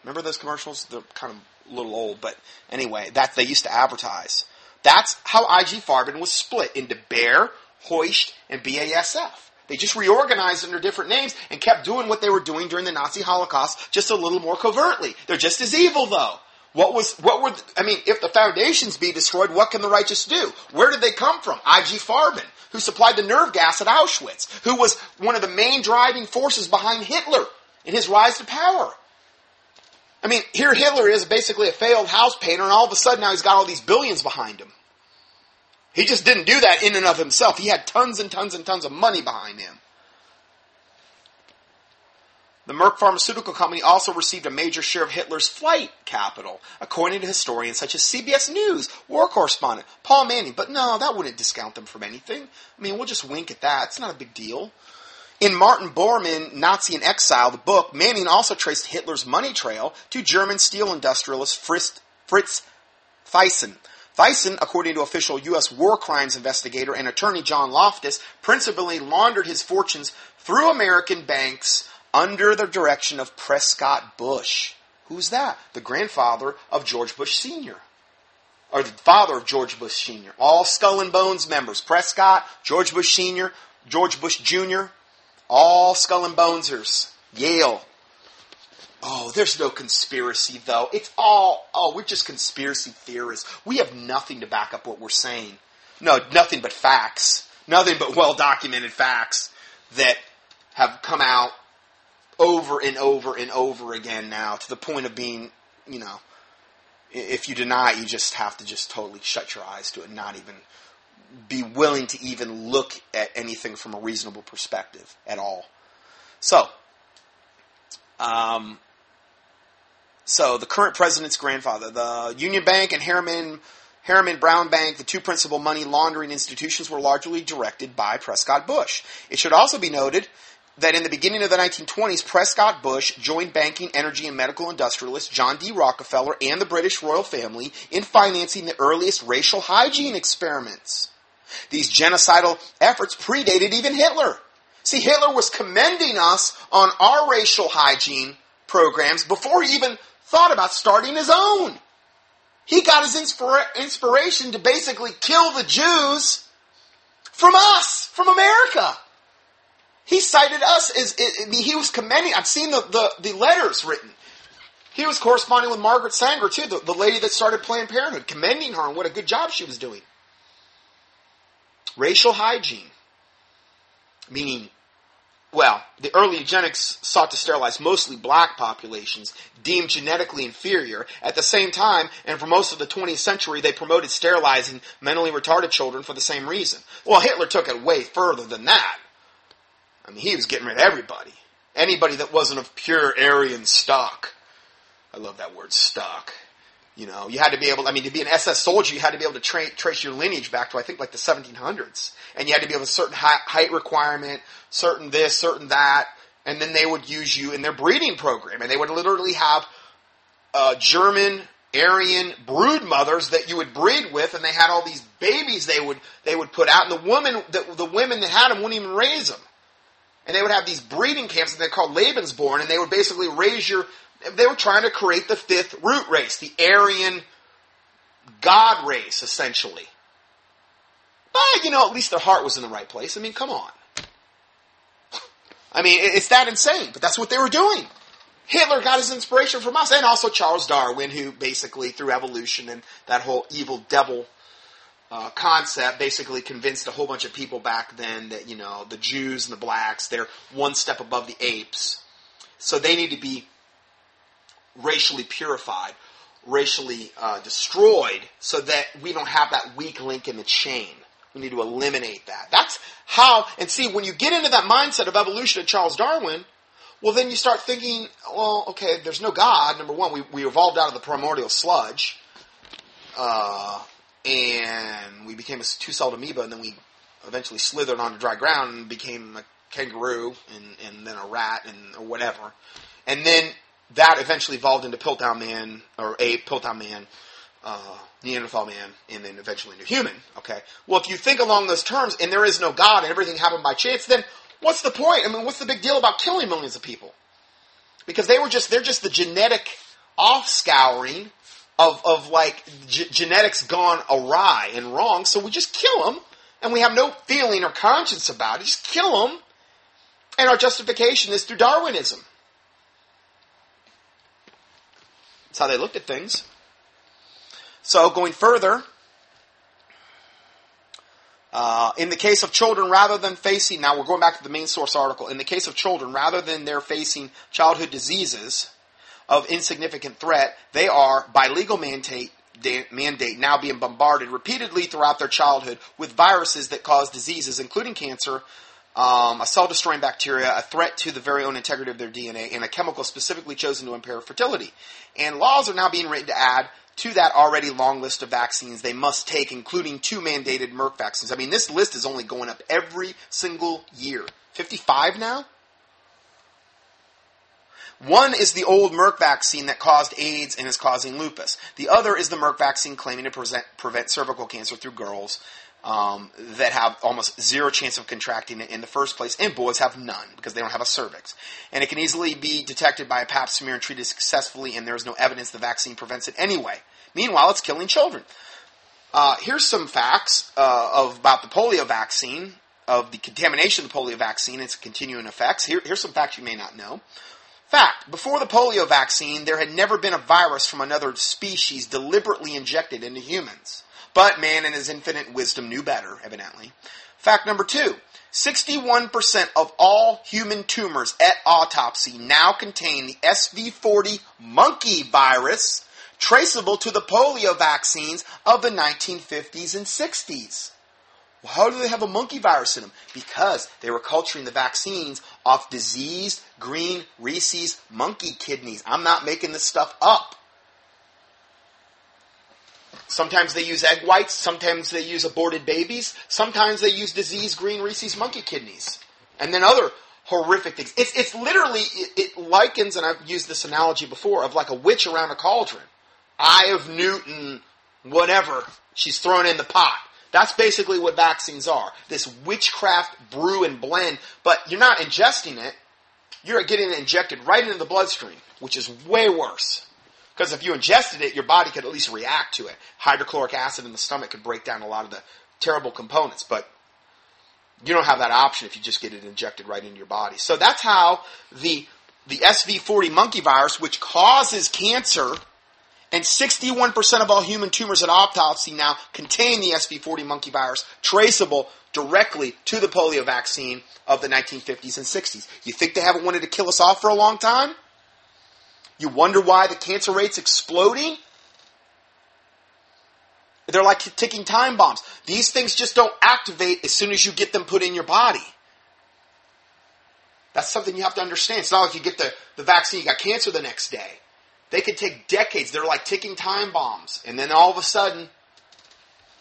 Remember those commercials? They're kind of a little old, but anyway, that they used to advertise. That's how IG Farben was split into Bayer, Hoechst, and BASF. They just reorganized under different names and kept doing what they were doing during the Nazi Holocaust, just a little more covertly. They're just as evil, though. What was, what were, I mean, if the foundations be destroyed, what can the righteous do? Where did they come from? IG Farben, who supplied the nerve gas at Auschwitz, who was one of the main driving forces behind Hitler in his rise to power. I mean, here Hitler is basically a failed house painter, and all of a sudden now he's got all these billions behind him. He just didn't do that in and of himself. He had tons and tons and tons of money behind him. The Merck Pharmaceutical Company also received a major share of Hitler's flight capital, according to historians such as CBS News, war correspondent Paul Manning. But no, that wouldn't discount them from anything. I mean, we'll just wink at that. It's not a big deal. In Martin Bormann, Nazi in Exile, the book, Manning also traced Hitler's money trail to German steel industrialist Fritz, Fritz Thyssen. Thyssen, according to official U.S. war crimes investigator and attorney John Loftus, principally laundered his fortunes through American banks under the direction of Prescott Bush. Who's that? The grandfather of George Bush Sr. Or the father of George Bush Sr. All Skull and Bones members. Prescott, George Bush Sr., George Bush Jr., all Skull and Bonesers. Yale. Oh, there's no conspiracy though. It's all, oh, we're just conspiracy theorists. We have nothing to back up what we're saying. No, nothing but facts. Nothing but well documented facts that have come out over and over and over again now to the point of being, you know, if you deny it, you just have to just totally shut your eyes to it not even be willing to even look at anything from a reasonable perspective at all. So, um, so the current president's grandfather, the Union Bank and Harriman Harriman Brown Bank, the two principal money laundering institutions, were largely directed by Prescott Bush. It should also be noted that in the beginning of the 1920s, Prescott Bush joined banking, energy, and medical industrialist John D. Rockefeller and the British royal family in financing the earliest racial hygiene experiments. These genocidal efforts predated even Hitler. See, Hitler was commending us on our racial hygiene programs before he even thought about starting his own. He got his inspira- inspiration to basically kill the Jews from us, from America. He cited us as, he was commending, I've seen the, the, the letters written. He was corresponding with Margaret Sanger, too, the, the lady that started Planned Parenthood, commending her and what a good job she was doing. Racial hygiene, meaning, well, the early eugenics sought to sterilize mostly black populations deemed genetically inferior. At the same time, and for most of the 20th century, they promoted sterilizing mentally retarded children for the same reason. Well, Hitler took it way further than that. I mean, he was getting rid of everybody. Anybody that wasn't of pure Aryan stock. I love that word, stock. You know, you had to be able, I mean, to be an SS soldier, you had to be able to tra- trace your lineage back to, I think, like the 1700s. And you had to be able a certain height requirement, certain this, certain that. And then they would use you in their breeding program. And they would literally have uh, German, Aryan brood mothers that you would breed with. And they had all these babies they would, they would put out. And the women, the, the women that had them wouldn't even raise them. And they would have these breeding camps that they called Lebensborn. And they would basically raise your, they were trying to create the fifth root race, the Aryan God race, essentially. But, you know, at least their heart was in the right place. I mean, come on. I mean, it's that insane, but that's what they were doing. Hitler got his inspiration from us, and also Charles Darwin, who basically, through evolution and that whole evil devil uh, concept, basically convinced a whole bunch of people back then that, you know, the Jews and the blacks, they're one step above the apes. So they need to be racially purified, racially uh, destroyed, so that we don't have that weak link in the chain. We need to eliminate that. That's how, and see, when you get into that mindset of evolution of Charles Darwin, well, then you start thinking, well, okay, there's no God. Number one, we, we evolved out of the primordial sludge, uh, and we became a two-celled amoeba, and then we eventually slithered onto dry ground and became a kangaroo, and, and then a rat, and or whatever. And then that eventually evolved into Piltdown Man, or ape, Piltdown Man, uh, Neanderthal man, and then eventually into human. Okay. Well, if you think along those terms, and there is no God, and everything happened by chance, then what's the point? I mean, what's the big deal about killing millions of people? Because they were just they're just the genetic offscouring of of like g- genetics gone awry and wrong. So we just kill them, and we have no feeling or conscience about it. Just kill them, and our justification is through Darwinism. That's how they looked at things. So, going further, uh, in the case of children, rather than facing, now we're going back to the main source article, in the case of children, rather than they're facing childhood diseases of insignificant threat, they are, by legal mandate, mandate now being bombarded repeatedly throughout their childhood with viruses that cause diseases, including cancer, um, a cell destroying bacteria, a threat to the very own integrity of their DNA, and a chemical specifically chosen to impair fertility. And laws are now being written to add to that already long list of vaccines they must take, including two mandated Merck vaccines. I mean, this list is only going up every single year. 55 now? One is the old Merck vaccine that caused AIDS and is causing lupus. The other is the Merck vaccine claiming to present, prevent cervical cancer through girls um, that have almost zero chance of contracting it in the first place, and boys have none because they don't have a cervix. And it can easily be detected by a pap smear and treated successfully, and there is no evidence the vaccine prevents it anyway. Meanwhile, it's killing children. Uh, here's some facts uh, of, about the polio vaccine, of the contamination of the polio vaccine, its continuing effects. Here, here's some facts you may not know. Fact, before the polio vaccine, there had never been a virus from another species deliberately injected into humans. But man in his infinite wisdom knew better, evidently. Fact number two 61% of all human tumors at autopsy now contain the SV40 monkey virus, traceable to the polio vaccines of the 1950s and 60s. Well, how do they have a monkey virus in them? Because they were culturing the vaccines off diseased green Rhesus monkey kidneys. I'm not making this stuff up. Sometimes they use egg whites, sometimes they use aborted babies, sometimes they use diseased green Rhesus monkey kidneys. And then other horrific things. It's, it's literally, it, it likens, and I've used this analogy before, of like a witch around a cauldron. Eye of Newton, whatever, she's thrown in the pot. That's basically what vaccines are. This witchcraft brew and blend, but you're not ingesting it. You're getting it injected right into the bloodstream, which is way worse. Because if you ingested it, your body could at least react to it. Hydrochloric acid in the stomach could break down a lot of the terrible components, but you don't have that option if you just get it injected right into your body. So that's how the the SV40 monkey virus, which causes cancer, and 61% of all human tumors at autopsy now contain the SV40 monkey virus, traceable directly to the polio vaccine of the 1950s and 60s. You think they haven't wanted to kill us off for a long time? You wonder why the cancer rate's exploding? They're like ticking time bombs. These things just don't activate as soon as you get them put in your body. That's something you have to understand. It's not like you get the, the vaccine, you got cancer the next day. They could take decades. They're like ticking time bombs. And then all of a sudden,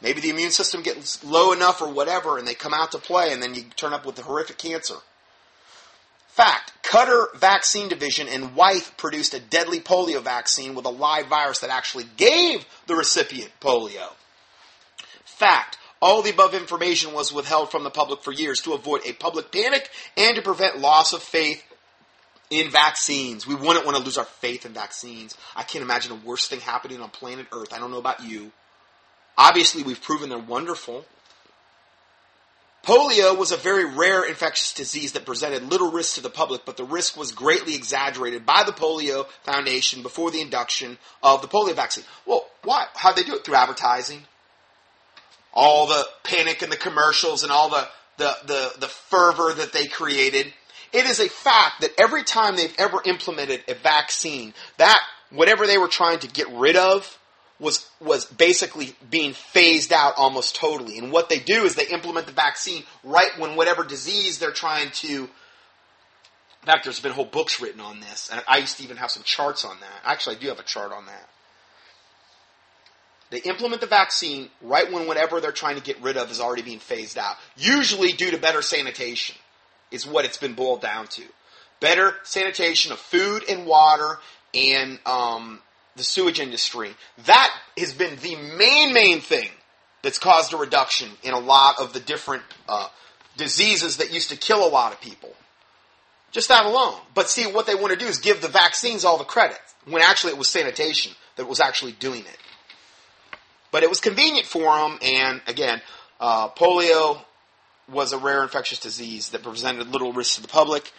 maybe the immune system gets low enough or whatever, and they come out to play, and then you turn up with the horrific cancer. Fact, Cutter Vaccine Division in Wyeth produced a deadly polio vaccine with a live virus that actually gave the recipient polio. Fact, all the above information was withheld from the public for years to avoid a public panic and to prevent loss of faith in vaccines. We wouldn't want to lose our faith in vaccines. I can't imagine a worse thing happening on planet Earth. I don't know about you. Obviously, we've proven they're wonderful. Polio was a very rare infectious disease that presented little risk to the public, but the risk was greatly exaggerated by the Polio Foundation before the induction of the polio vaccine. Well, why? How'd they do it? Through advertising? All the panic in the commercials and all the, the, the, the fervor that they created. It is a fact that every time they've ever implemented a vaccine, that whatever they were trying to get rid of was was basically being phased out almost totally. And what they do is they implement the vaccine right when whatever disease they're trying to. In fact, there's been whole books written on this, and I used to even have some charts on that. Actually, I do have a chart on that. They implement the vaccine right when whatever they're trying to get rid of is already being phased out. Usually due to better sanitation, is what it's been boiled down to. Better sanitation of food and water and um, the sewage industry. That has been the main, main thing that's caused a reduction in a lot of the different uh, diseases that used to kill a lot of people. Just that alone. But see, what they want to do is give the vaccines all the credit, when actually it was sanitation that was actually doing it. But it was convenient for them, and again, uh, polio was a rare infectious disease that presented little risk to the public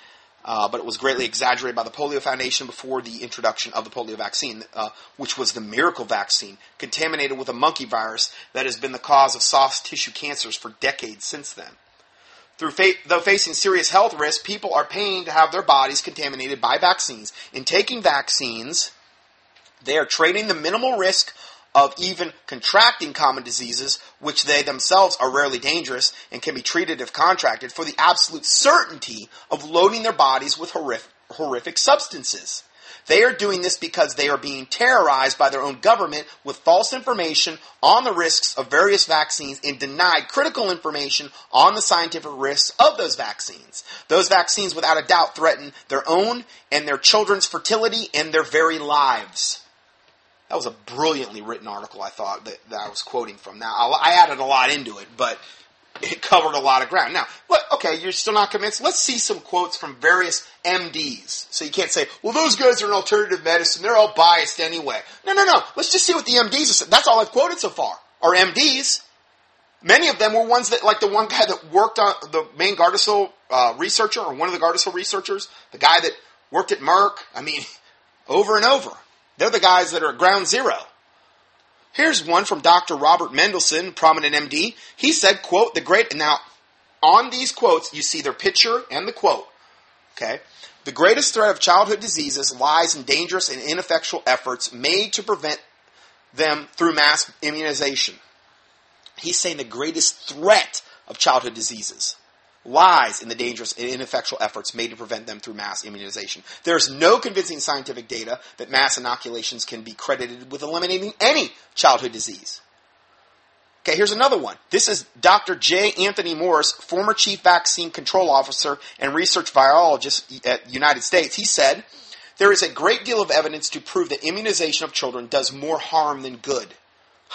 uh, but it was greatly exaggerated by the Polio Foundation before the introduction of the polio vaccine, uh, which was the miracle vaccine, contaminated with a monkey virus that has been the cause of soft tissue cancers for decades since then. Through fa- though facing serious health risks, people are paying to have their bodies contaminated by vaccines. In taking vaccines, they are trading the minimal risk of even contracting common diseases, which they themselves are rarely dangerous and can be treated if contracted, for the absolute certainty of loading their bodies with horrific, horrific substances. They are doing this because they are being terrorized by their own government with false information on the risks of various vaccines and denied critical information on the scientific risks of those vaccines. Those vaccines, without a doubt, threaten their own and their children's fertility and their very lives. That was a brilliantly written article, I thought, that, that I was quoting from. Now, I added a lot into it, but it covered a lot of ground. Now, okay, you're still not convinced? Let's see some quotes from various MDs. So you can't say, well, those guys are in alternative medicine. They're all biased anyway. No, no, no. Let's just see what the MDs are. That's all I've quoted so far, are MDs. Many of them were ones that, like the one guy that worked on the main Gardasil uh, researcher, or one of the Gardasil researchers, the guy that worked at Merck. I mean, over and over. They're the guys that are at ground zero. Here's one from Dr. Robert Mendelsohn, prominent MD. He said, quote, the great, now on these quotes, you see their picture and the quote. Okay? The greatest threat of childhood diseases lies in dangerous and ineffectual efforts made to prevent them through mass immunization. He's saying the greatest threat of childhood diseases lies in the dangerous and ineffectual efforts made to prevent them through mass immunization. There is no convincing scientific data that mass inoculations can be credited with eliminating any childhood disease. Okay, here's another one. This is Dr. J. Anthony Morris, former chief vaccine control officer and research virologist at United States. He said, there is a great deal of evidence to prove that immunization of children does more harm than good.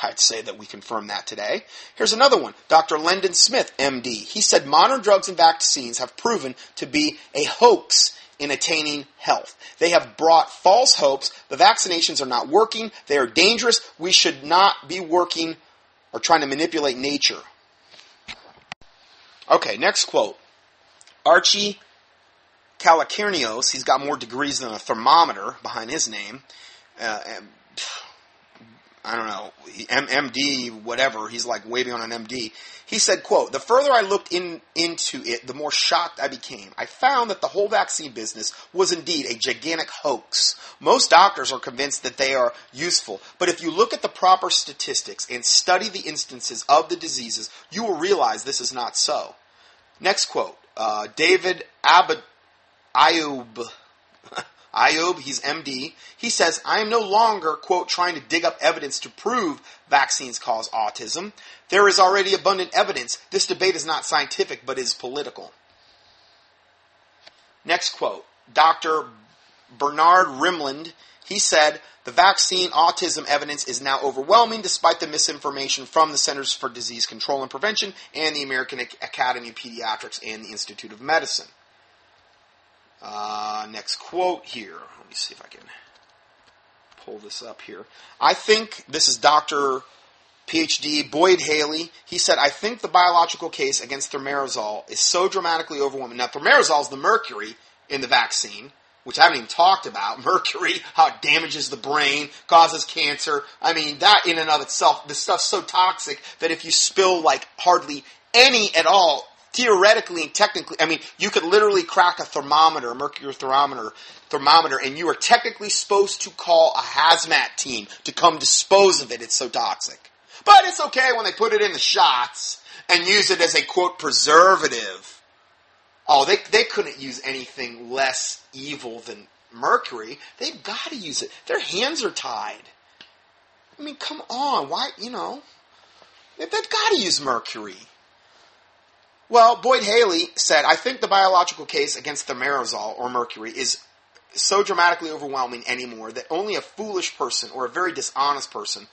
I'd say that we confirm that today. Here's another one. Dr. Lendon Smith, MD. He said modern drugs and vaccines have proven to be a hoax in attaining health. They have brought false hopes. The vaccinations are not working. They are dangerous. We should not be working or trying to manipulate nature. Okay, next quote. Archie Kalokerinos, he's got more degrees than a thermometer behind his name. Uh, I don't know, MD, whatever. He's like waving on an MD. He said, quote, the further I looked in, into it, the more shocked I became. I found that the whole vaccine business was indeed a gigantic hoax. Most doctors are convinced that they are useful, but if you look at the proper statistics and study the instances of the diseases, you will realize this is not so. Next quote, uh, David Abad, Ayoub, Ayoub, he's MD, he says, I am no longer, quote, trying to dig up evidence to prove vaccines cause autism. There is already abundant evidence. This debate is not scientific, but is political. Next quote, Dr. Bernard Rimland, he said, the vaccine autism evidence is now overwhelming despite the misinformation from the Centers for Disease Control and Prevention and the American Academy of Pediatrics and the Institute of Medicine. Uh, next quote here. Let me see if I can pull this up here. I think this is Dr. PhD Boyd Haley. He said, I think the biological case against thimerosal is so dramatically overwhelming. Now, thimerosal is the mercury in the vaccine, which I haven't even talked about. Mercury, how it damages the brain, causes cancer. I mean, that in and of itself, this stuff's so toxic that if you spill like hardly any at all theoretically and technically, I mean, you could literally crack a thermometer, a mercury thermometer, thermometer, and you are technically supposed to call a hazmat team to come dispose of it. It's so toxic. But it's okay when they put it in the shots and use it as a quote preservative. Oh, they, they couldn't use anything less evil than mercury. They've got to use it. Their hands are tied. I mean, come on. Why, you know, they've got to use mercury. Well, Boyd Haley said, I think the biological case against thimerosal or mercury is so dramatically overwhelming anymore that only a foolish person or a very dishonest person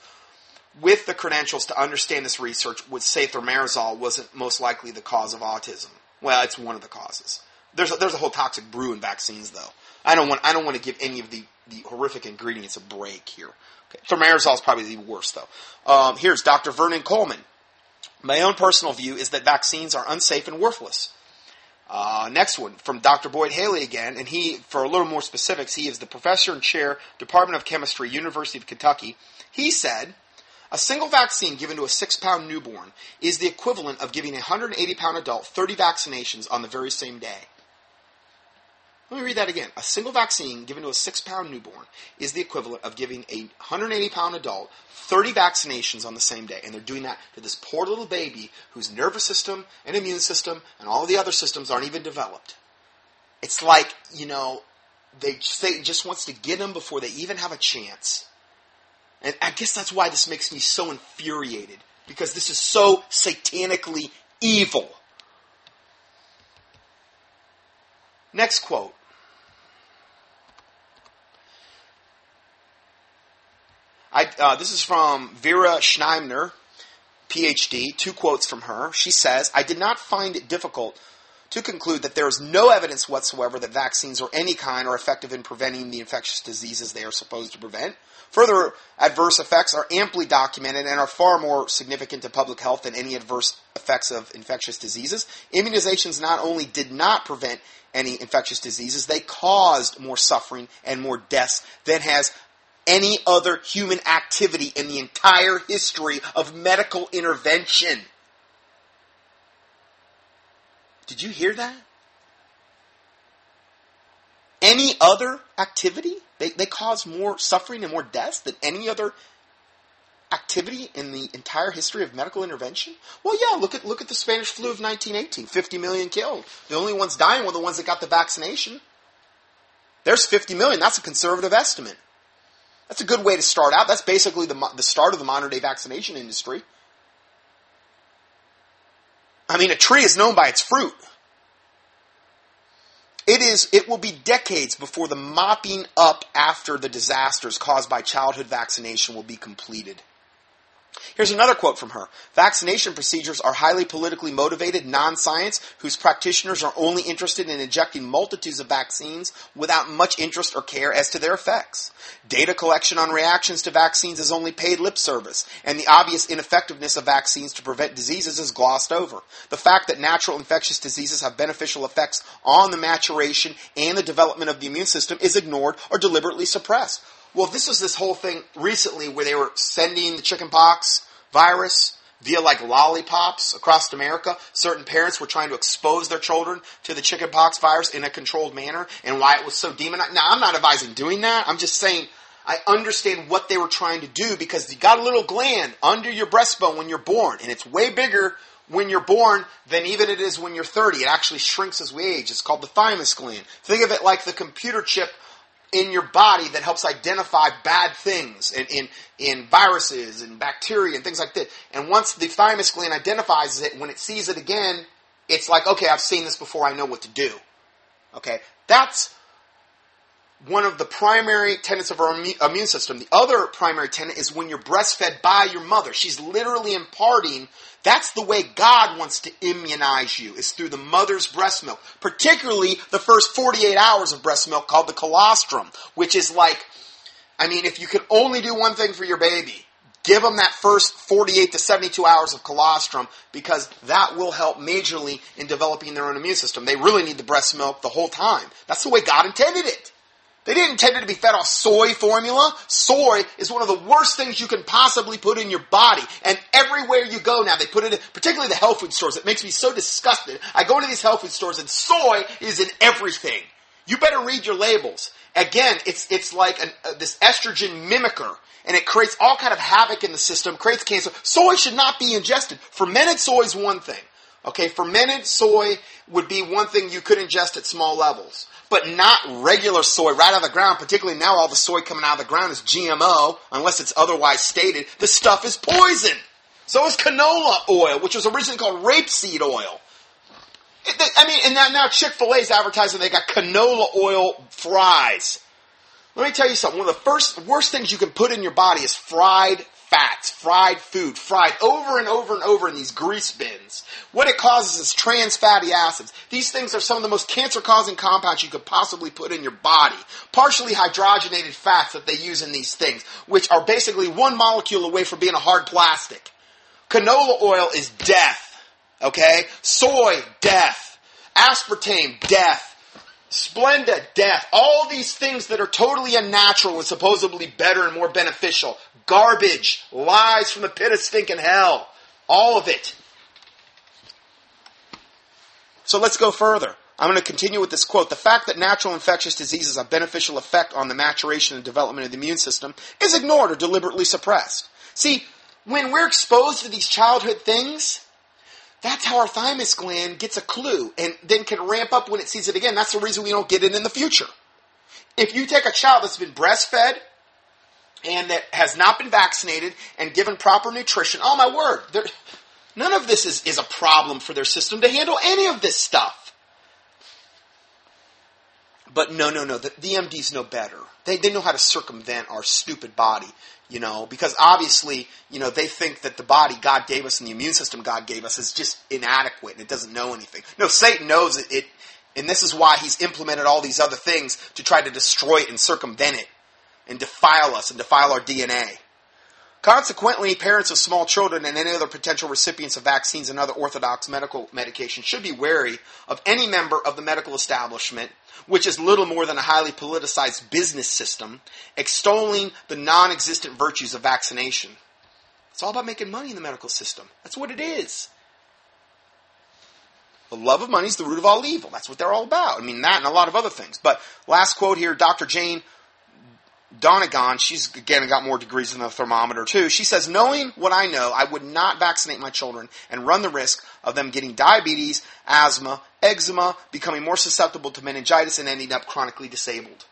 with the credentials to understand this research would say thimerosal wasn't most likely the cause of autism. Well, it's one of the causes. There's a, there's a whole toxic brew in vaccines, though. I don't want I don't want to give any of the, the horrific ingredients a break here. Okay. Thimerosal is probably the worst, though. Um, here's Dr. Vernon Coleman. My own personal view is that vaccines are unsafe and worthless. Uh, next one from Dr. Boyd Haley again, and he, for a little more specifics, he is the professor and chair, Department of Chemistry, University of Kentucky. He said, a single vaccine given to a six pound newborn is the equivalent of giving a 180 pound adult 30 vaccinations on the very same day. Let me read that again. A single vaccine given to a six pound newborn is the equivalent of giving a 180 pound adult 30 vaccinations on the same day. And they're doing that to this poor little baby whose nervous system and immune system and all the other systems aren't even developed. It's like, you know, they say just wants to get them before they even have a chance. And I guess that's why this makes me so infuriated. Because this is so satanically evil. Next quote. I, uh, this is from Vera Scheibner, PhD. Two quotes from her. She says, I did not find it difficult to conclude that there is no evidence whatsoever that vaccines or any kind are effective in preventing the infectious diseases they are supposed to prevent. Further adverse effects are amply documented and are far more significant to public health than any adverse effects of infectious diseases. Immunizations not only did not prevent any infectious diseases, they caused more suffering and more deaths than has any other human activity in the entire history of medical intervention. Did you hear that? Any other activity? They, they cause more suffering and more deaths than any other activity in the entire history of medical intervention? Well, yeah, look at look at the Spanish flu of 1918. 50 million killed. The only ones dying were the ones that got the vaccination. There's 50 million. That's a conservative estimate. That's a good way to start out. That's basically the, the start of the modern day vaccination industry. I mean, a tree is known by its fruit. It is, it will be decades before the mopping up after the disasters caused by childhood vaccination will be completed. Here's another quote from her. Vaccination procedures are highly politically motivated non-science whose practitioners are only interested in injecting multitudes of vaccines without much interest or care as to their effects. Data collection on reactions to vaccines is only paid lip service, and the obvious ineffectiveness of vaccines to prevent diseases is glossed over. The fact that natural infectious diseases have beneficial effects on the maturation and the development of the immune system is ignored or deliberately suppressed. Well, this was this whole thing recently where they were sending the chickenpox virus via like lollipops across America. Certain parents were trying to expose their children to the chickenpox virus in a controlled manner and why it was so demonized. Now, I'm not advising doing that. I'm just saying I understand what they were trying to do because you got a little gland under your breastbone when you're born and it's way bigger when you're born than even it is when you're 30. It actually shrinks as we age. It's called the thymus gland. Think of it like the computer chip in your body that helps identify bad things in, in, in viruses and bacteria and things like that. And once the thymus gland identifies it, when it sees it again, it's like, okay, I've seen this before, I know what to do. Okay? That's one of the primary tenets of our immune system. The other primary tenet is when you're breastfed by your mother. She's literally imparting that's the way God wants to immunize you, is through the mother's breast milk. Particularly the first 48 hours of breast milk called the colostrum, which is like, I mean, if you could only do one thing for your baby, give them that first 48 to 72 hours of colostrum because that will help majorly in developing their own immune system. They really need the breast milk the whole time. That's the way God intended it. They didn't intend it to be fed off soy formula. Soy is one of the worst things you can possibly put in your body. And everywhere you go now, they put it in, particularly the health food stores. It makes me so disgusted. I go into these health food stores and soy is in everything. You better read your labels. Again, it's, it's like an, uh, this estrogen mimicker and it creates all kind of havoc in the system, creates cancer. Soy should not be ingested. Fermented soy is one thing. Okay, fermented soy would be one thing you could ingest at small levels but not regular soy right out of the ground, particularly now all the soy coming out of the ground is GMO, unless it's otherwise stated. The stuff is poison. So is canola oil, which was originally called rapeseed oil. I mean, and now, now Chick-fil-A is advertising they got canola oil fries. Let me tell you something. One of the first, worst things you can put in your body is fried fats, fried food, fried over and over and over in these grease bins. What it causes is trans fatty acids. These things are some of the most cancer causing compounds you could possibly put in your body. Partially hydrogenated fats that they use in these things, which are basically one molecule away from being a hard plastic. Canola oil is death. Okay? Soy, death. Aspartame, death. Splenda, death. All these things that are totally unnatural and supposedly better and more beneficial garbage, lies from the pit of stinking hell. All of it. So let's go further. I'm going to continue with this quote. The fact that natural infectious diseases have beneficial effect on the maturation and development of the immune system is ignored or deliberately suppressed. See, when we're exposed to these childhood things, that's how our thymus gland gets a clue and then can ramp up when it sees it again. That's the reason we don't get it in the future. If you take a child that's been breastfed and that has not been vaccinated and given proper nutrition, oh my word, none of this is, is a problem for their system to handle any of this stuff. But no, no, no, the, the MDs know better. They, they know how to circumvent our stupid body you know, because obviously, you know, they think that the body God gave us and the immune system God gave us is just inadequate and it doesn't know anything. No, Satan knows it, it and this is why he's implemented all these other things to try to destroy it and circumvent it and defile us and defile our DNA. Consequently, parents of small children and any other potential recipients of vaccines and other orthodox medical medication should be wary of any member of the medical establishment, which is little more than a highly politicized business system, extolling the non existent virtues of vaccination. It's all about making money in the medical system. That's what it is. The love of money is the root of all evil. That's what they're all about. I mean, that and a lot of other things. But last quote here, Dr. Jayne Donegan, she's again got more degrees than the thermometer too. She says, knowing what I know, I would not vaccinate my children and run the risk of them getting diabetes, asthma, eczema, becoming more susceptible to meningitis, and ending up chronically disabled.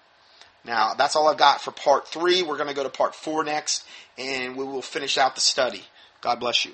Now, that's all I've got for part three. We're going to go to part four next, and we will finish out the study. God bless you.